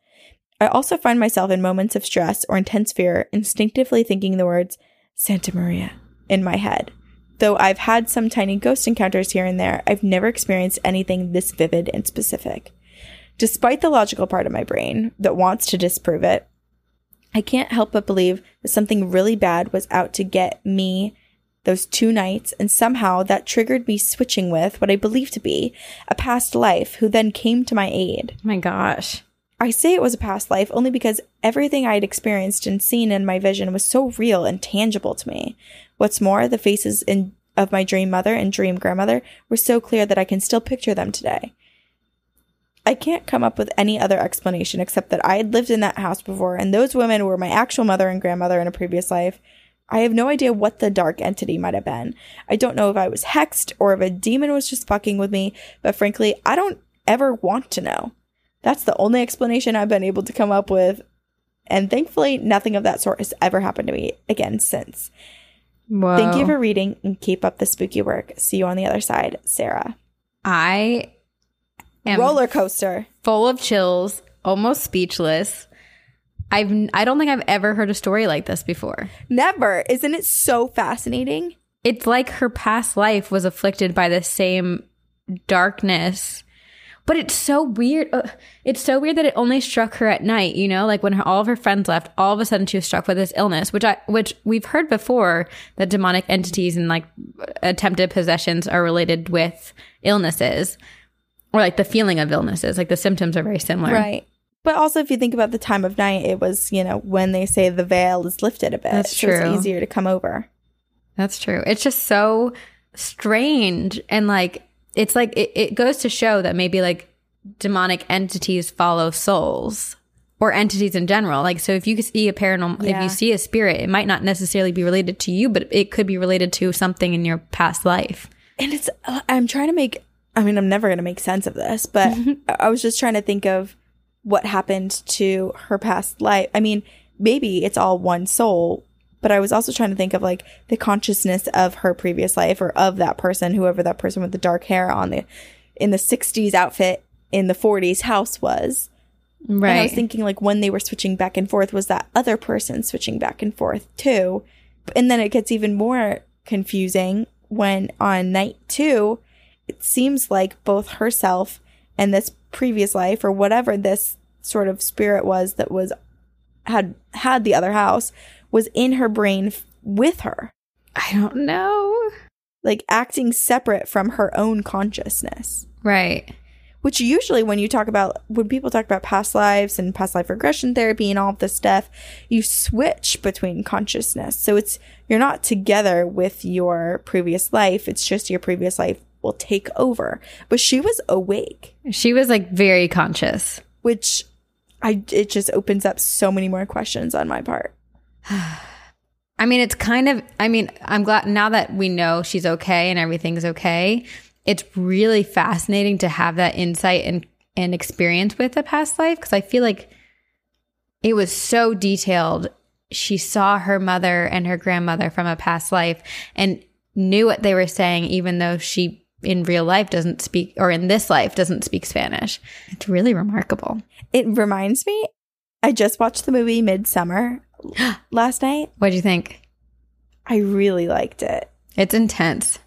I also find myself in moments of stress or intense fear instinctively thinking the words Santa Maria in my head. Though I've had some tiny ghost encounters here and there, I've never experienced anything this vivid and specific. Despite the logical part of my brain that wants to disprove it, I can't help but believe that something really bad was out to get me those two nights, and somehow that triggered me switching with what I believe to be a past life who then came to my aid. Oh my gosh. I say it was a past life only because everything I had experienced and seen in my vision was so real and tangible to me. What's more, the faces in, of my dream mother and dream grandmother were so clear that I can still picture them today. I can't come up with any other explanation except that I had lived in that house before and those women were my actual mother and grandmother in a previous life. I have no idea what the dark entity might have been. I don't know if I was hexed or if a demon was just fucking with me, but frankly, I don't ever want to know. That's the only explanation I've been able to come up with. And thankfully, nothing of that sort has ever happened to me again since. Whoa. Thank you for reading and keep up the spooky work. See you on the other side, Sarah. I am Roller coaster. full of chills, almost speechless. I've I don't think I've ever heard a story like this before. Never. Isn't it so fascinating? It's like her past life was afflicted by the same darkness. But it's so weird. uh, It's so weird that it only struck her at night, you know? Like when her, all of her friends left, all of a sudden she was struck with this illness, which I which we've heard before that demonic entities and like attempted possessions are related with illnesses or like the feeling of illnesses. Like the symptoms are very similar. Right. But also, if you think about the time of night, it was, you know, when they say the veil is lifted a bit. That's so true. it's easier to come over. That's true. It's just so strange. And like, it's like, it, it goes to show that maybe like demonic entities follow souls or entities in general. Like, so if you see a paranormal, if you see a spirit, it might not necessarily be related to you, but it could be related to something in your past life. And it's, I'm trying to make, I mean, I'm never going to make sense of this, but I was just trying to think of what happened to her past life. I mean, maybe it's all one soul, but I was also trying to think of like the consciousness of her previous life or of that person, whoever that person with the dark hair on the, in the 60s outfit in the 40s house was. Right. And I was thinking like when they were switching back and forth, was that other person switching back and forth too? And then it gets even more confusing when on night two, it seems like both herself and this previous life or whatever this sort of spirit was that was had had the other house was in her brain f- with her, I don't know. like acting separate from her own consciousness. Right. which usually when you talk about when people talk about past lives and past life regression therapy and all of this stuff you switch between consciousness so it's you're not together with your previous life it's just your previous life will take over but she was awake She was like very conscious. which i it just opens up so many more questions on my part I mean, it's kind of, I mean, I'm glad now that we know she's okay and everything's okay. It's really fascinating to have that insight and, and experience with a past life because I feel like it was so detailed. She saw her mother and her grandmother from a past life and knew what they were saying, even though she in real life doesn't speak, or in this life doesn't speak Spanish. It's really remarkable. it reminds me i just watched the movie Midsommar last night What do you think? i really liked it It's intense.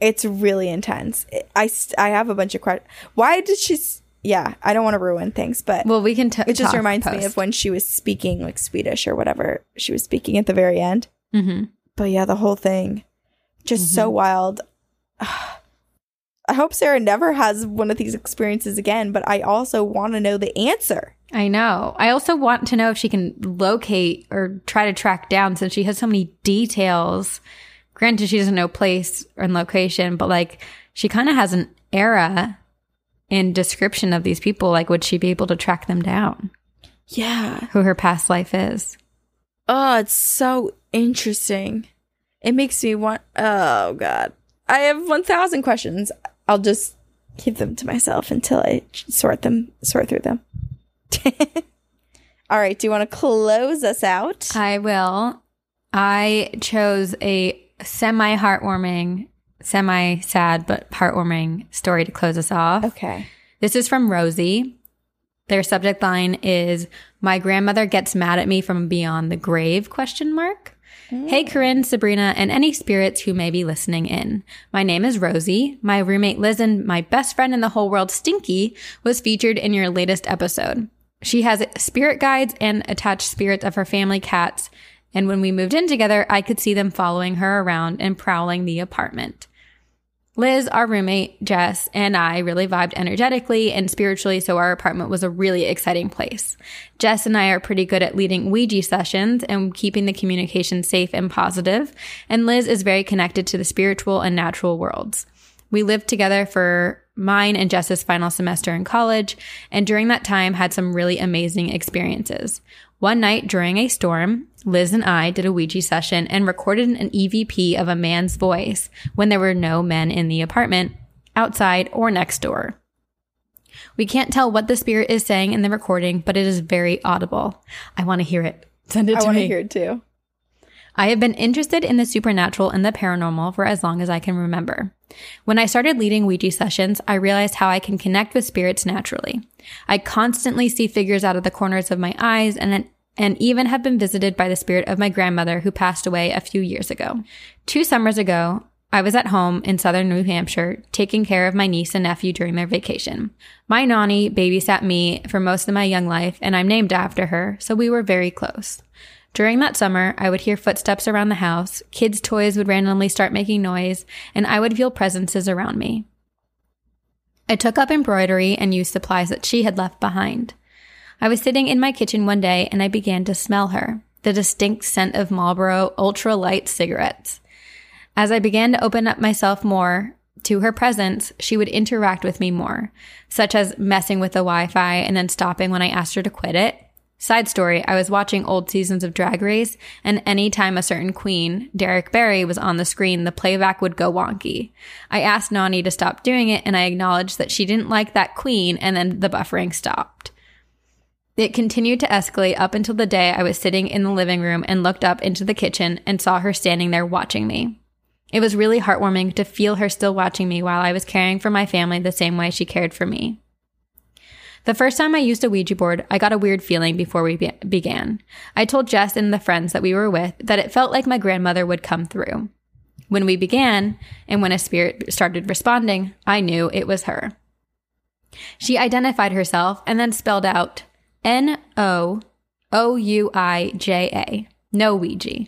It's really intense. I, I have a bunch of questions. Why did she? S- yeah, I don't want to ruin things, but Well, we can t- it just reminds me of when she was speaking like Swedish or whatever she was speaking at the very end. Mhm. But yeah, the whole thing just so wild. I hope Sarah never has one of these experiences again, but I also want to know the answer. I know. I also want to know if she can locate or try to track down since she has so many details. Granted, she doesn't know place and location, but like she kind of has an era and description of these people. Like, would she be able to track them down? Yeah. Who her past life is? Oh, it's so interesting. It makes me want. Oh God, I have one thousand questions. I'll just keep them to myself until I sort them, sort through them. All right. Do you want to close us out? I will. I chose a semi heartwarming, semi sad, but heartwarming story to close us off. Okay. This is from Rosie. Their subject line is "My grandmother gets mad at me from beyond the grave?" Question mark. Hey, Corinne, Sabrina, and any spirits who may be listening in. My name is Rosie. My roommate Liz and my best friend in the whole world, Stinky, was featured in your latest episode. She has spirit guides and attached spirits of her family cats, and when we moved in together, I could see them following her around and prowling the apartment. Liz, our roommate, Jess, and I really vibed energetically and spiritually, so our apartment was a really exciting place. Jess and I are pretty good at leading Ouija sessions and keeping the communication safe and positive, and Liz is very connected to the spiritual and natural worlds. We lived together for mine and Jess's final semester in college, and during that time had some really amazing experiences. One night during a storm, Liz and I did a Ouija session and recorded an EVP of a man's voice when there were no men in the apartment, outside, or next door. We can't tell what the spirit is saying in the recording, but it is very audible. I want to hear it. Send it I to want to hear it too. I have been interested in the supernatural and the paranormal for as long as I can remember. When I started leading Ouija sessions, I realized how I can connect with spirits naturally. I constantly see figures out of the corners of my eyes and and even have been visited by the spirit of my grandmother who passed away a few years ago. Two summers ago, I was at home in southern New Hampshire taking care of my niece and nephew during their vacation. My nanny babysat me for most of my young life, and I'm named after her, so we were very close. During that summer, I would hear footsteps around the house, kids' toys would randomly start making noise, and I would feel presences around me. I took up embroidery and used supplies that she had left behind. I was sitting in my kitchen one day and I began to smell her, the distinct scent of Marlboro ultra light cigarettes. As I began to open up myself more to her presence, she would interact with me more, such as messing with the Wi Fi and then stopping when I asked her to quit it. Side story, I was watching old seasons of Drag Race, and anytime a certain queen, Derrick Barry, was on the screen, the playback would go wonky. I asked Nani to stop doing it, and I acknowledged that she didn't like that queen, and then the buffering stopped. It continued to escalate up until the day I was sitting in the living room and looked up into the kitchen and saw her standing there watching me. It was really heartwarming to feel her still watching me while I was caring for my family the same way she cared for me. The first time I used a Ouija board, I got a weird feeling before we be- began. I told Jess and the friends that we were with that it felt like my grandmother would come through. When we began, and when a spirit started responding, I knew it was her. She identified herself and then spelled out N O O U I J A, no Ouija.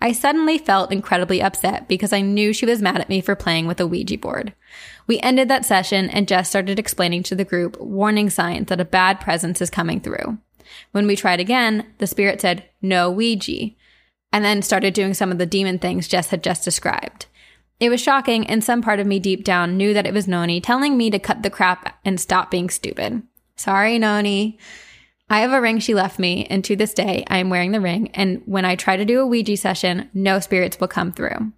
I suddenly felt incredibly upset because I knew she was mad at me for playing with a Ouija board. We ended that session and Jess started explaining to the group warning signs that a bad presence is coming through. When we tried again, the spirit said, no Ouija, and then started doing some of the demon things Jess had just described. It was shocking, and some part of me deep down knew that it was Noni telling me to cut the crap and stop being stupid. Sorry, Noni. I have a ring she left me, and to this day, I am wearing the ring. And when I try to do a Ouija session, no spirits will come through.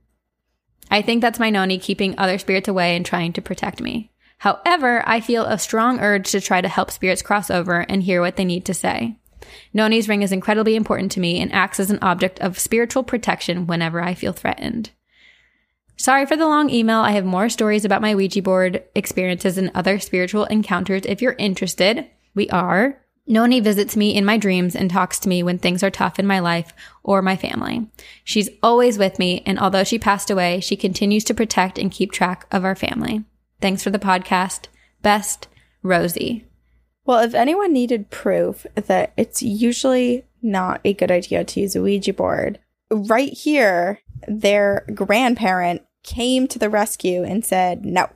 I think that's my Noni keeping other spirits away and trying to protect me. However, I feel a strong urge to try to help spirits cross over and hear what they need to say. Noni's ring is incredibly important to me and acts as an object of spiritual protection whenever I feel threatened. Sorry for the long email. I have more stories about my Ouija board experiences and other spiritual encounters if you're interested. We are. Noni visits me in my dreams and talks to me when things are tough in my life or my family. She's always with me, and although she passed away, she continues to protect and keep track of our family. Thanks for the podcast. Best, Rosie. Well, if anyone needed proof that it's usually not a good idea to use a Ouija board, right here, their grandparent came to the rescue and said, no,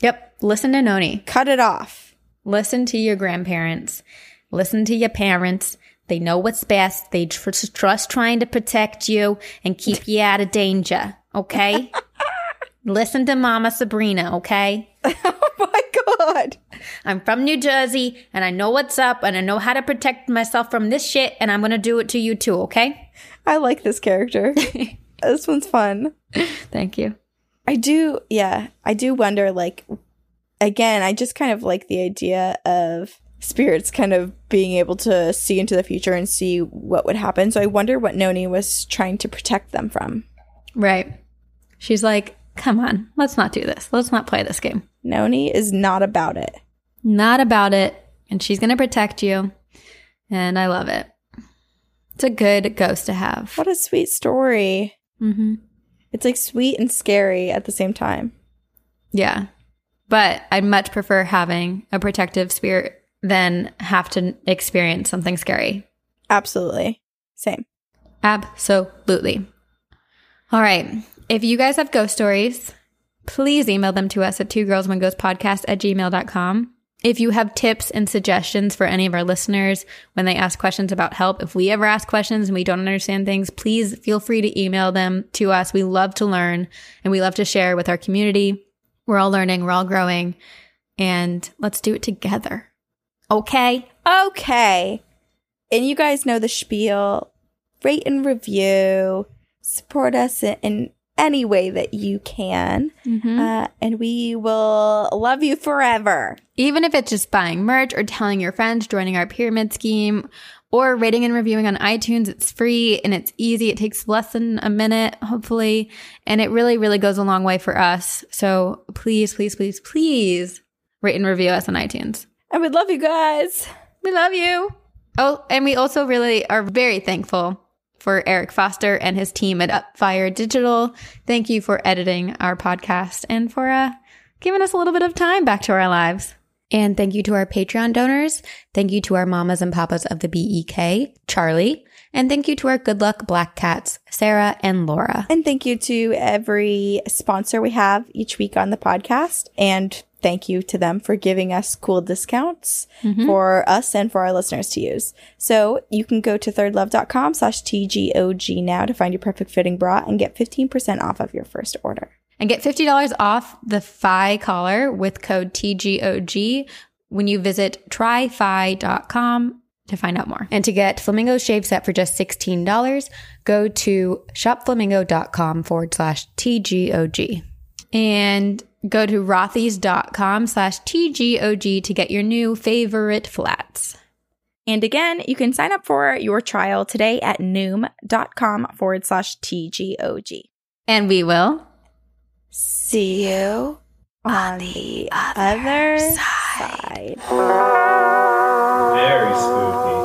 Yep. Listen to Noni. cut it off. Listen to your grandparents. Listen to your parents. They know what's best. They tr- trust trying to protect you and keep you out of danger. Okay? Listen to Mama Sabrina, okay? oh my God. I'm from New Jersey and I know what's up and I know how to protect myself from this shit and I'm going to do it to you too, okay? I like this character. this one's fun. Thank you. I do, yeah, I do wonder, like, again, I just kind of like the idea of spirits kind of being able to see into the future and see what would happen. So I wonder what Noni was trying to protect them from. Right. She's like, come on, let's not do this. Let's not play this game. Noni is not about it. Not about it. And she's going to protect you. And I love it. It's a good ghost to have. What a sweet story. Mm-hmm. It's like sweet and scary at the same time. Yeah. But I'd much prefer having a protective spirit than have to experience something scary. Absolutely. Same. Absolutely. All right. If you guys have ghost stories, please email them to us at two girls one ghost podcast at gmail.com. If you have tips and suggestions for any of our listeners when they ask questions about help, if we ever ask questions and we don't understand things, please feel free to email them to us. We love to learn and we love to share with our community. We're all learning, we're all growing, and let's do it together. Okay? Okay. And you guys know the spiel. Rate and review. Support us in, in any way that you can. Uh, and we will love you forever. Even if it's just buying merch or telling your friends, joining our pyramid scheme, or rating and reviewing on iTunes, it's free and it's easy. It takes less than a minute, hopefully. And it really, really goes a long way for us. So please, please, please, please rate and review us on iTunes. I would love you guys. We love you. Oh, and we also really are very thankful for Eric Foster and his team at Upfire Digital. Thank you for editing our podcast and for uh, giving us a little bit of time back to our lives. And thank you to our Patreon donors. Thank you to our mamas and papas of the BEK, Charlie. And thank you to our good luck black cats, Sarah and Laura. And thank you to every sponsor we have each week on the podcast. And thank you to them for giving us cool discounts mm-hmm. for us and for our listeners to use. So you can go to thirdlove.com slash TGOG now to find your perfect fitting bra and get 15% off of your first order. And get $50 off the Fi collar with code TGOG when you visit tryfi.com to find out more. And to get Flamingo Shave Set for just $16, go to shopflamingo.com forward slash TGOG. And go to rothys.com slash TGOG to get your new favorite flats. And again, you can sign up for your trial today at noom.com forward slash TGOG. And we will See you on the other side. Very spooky.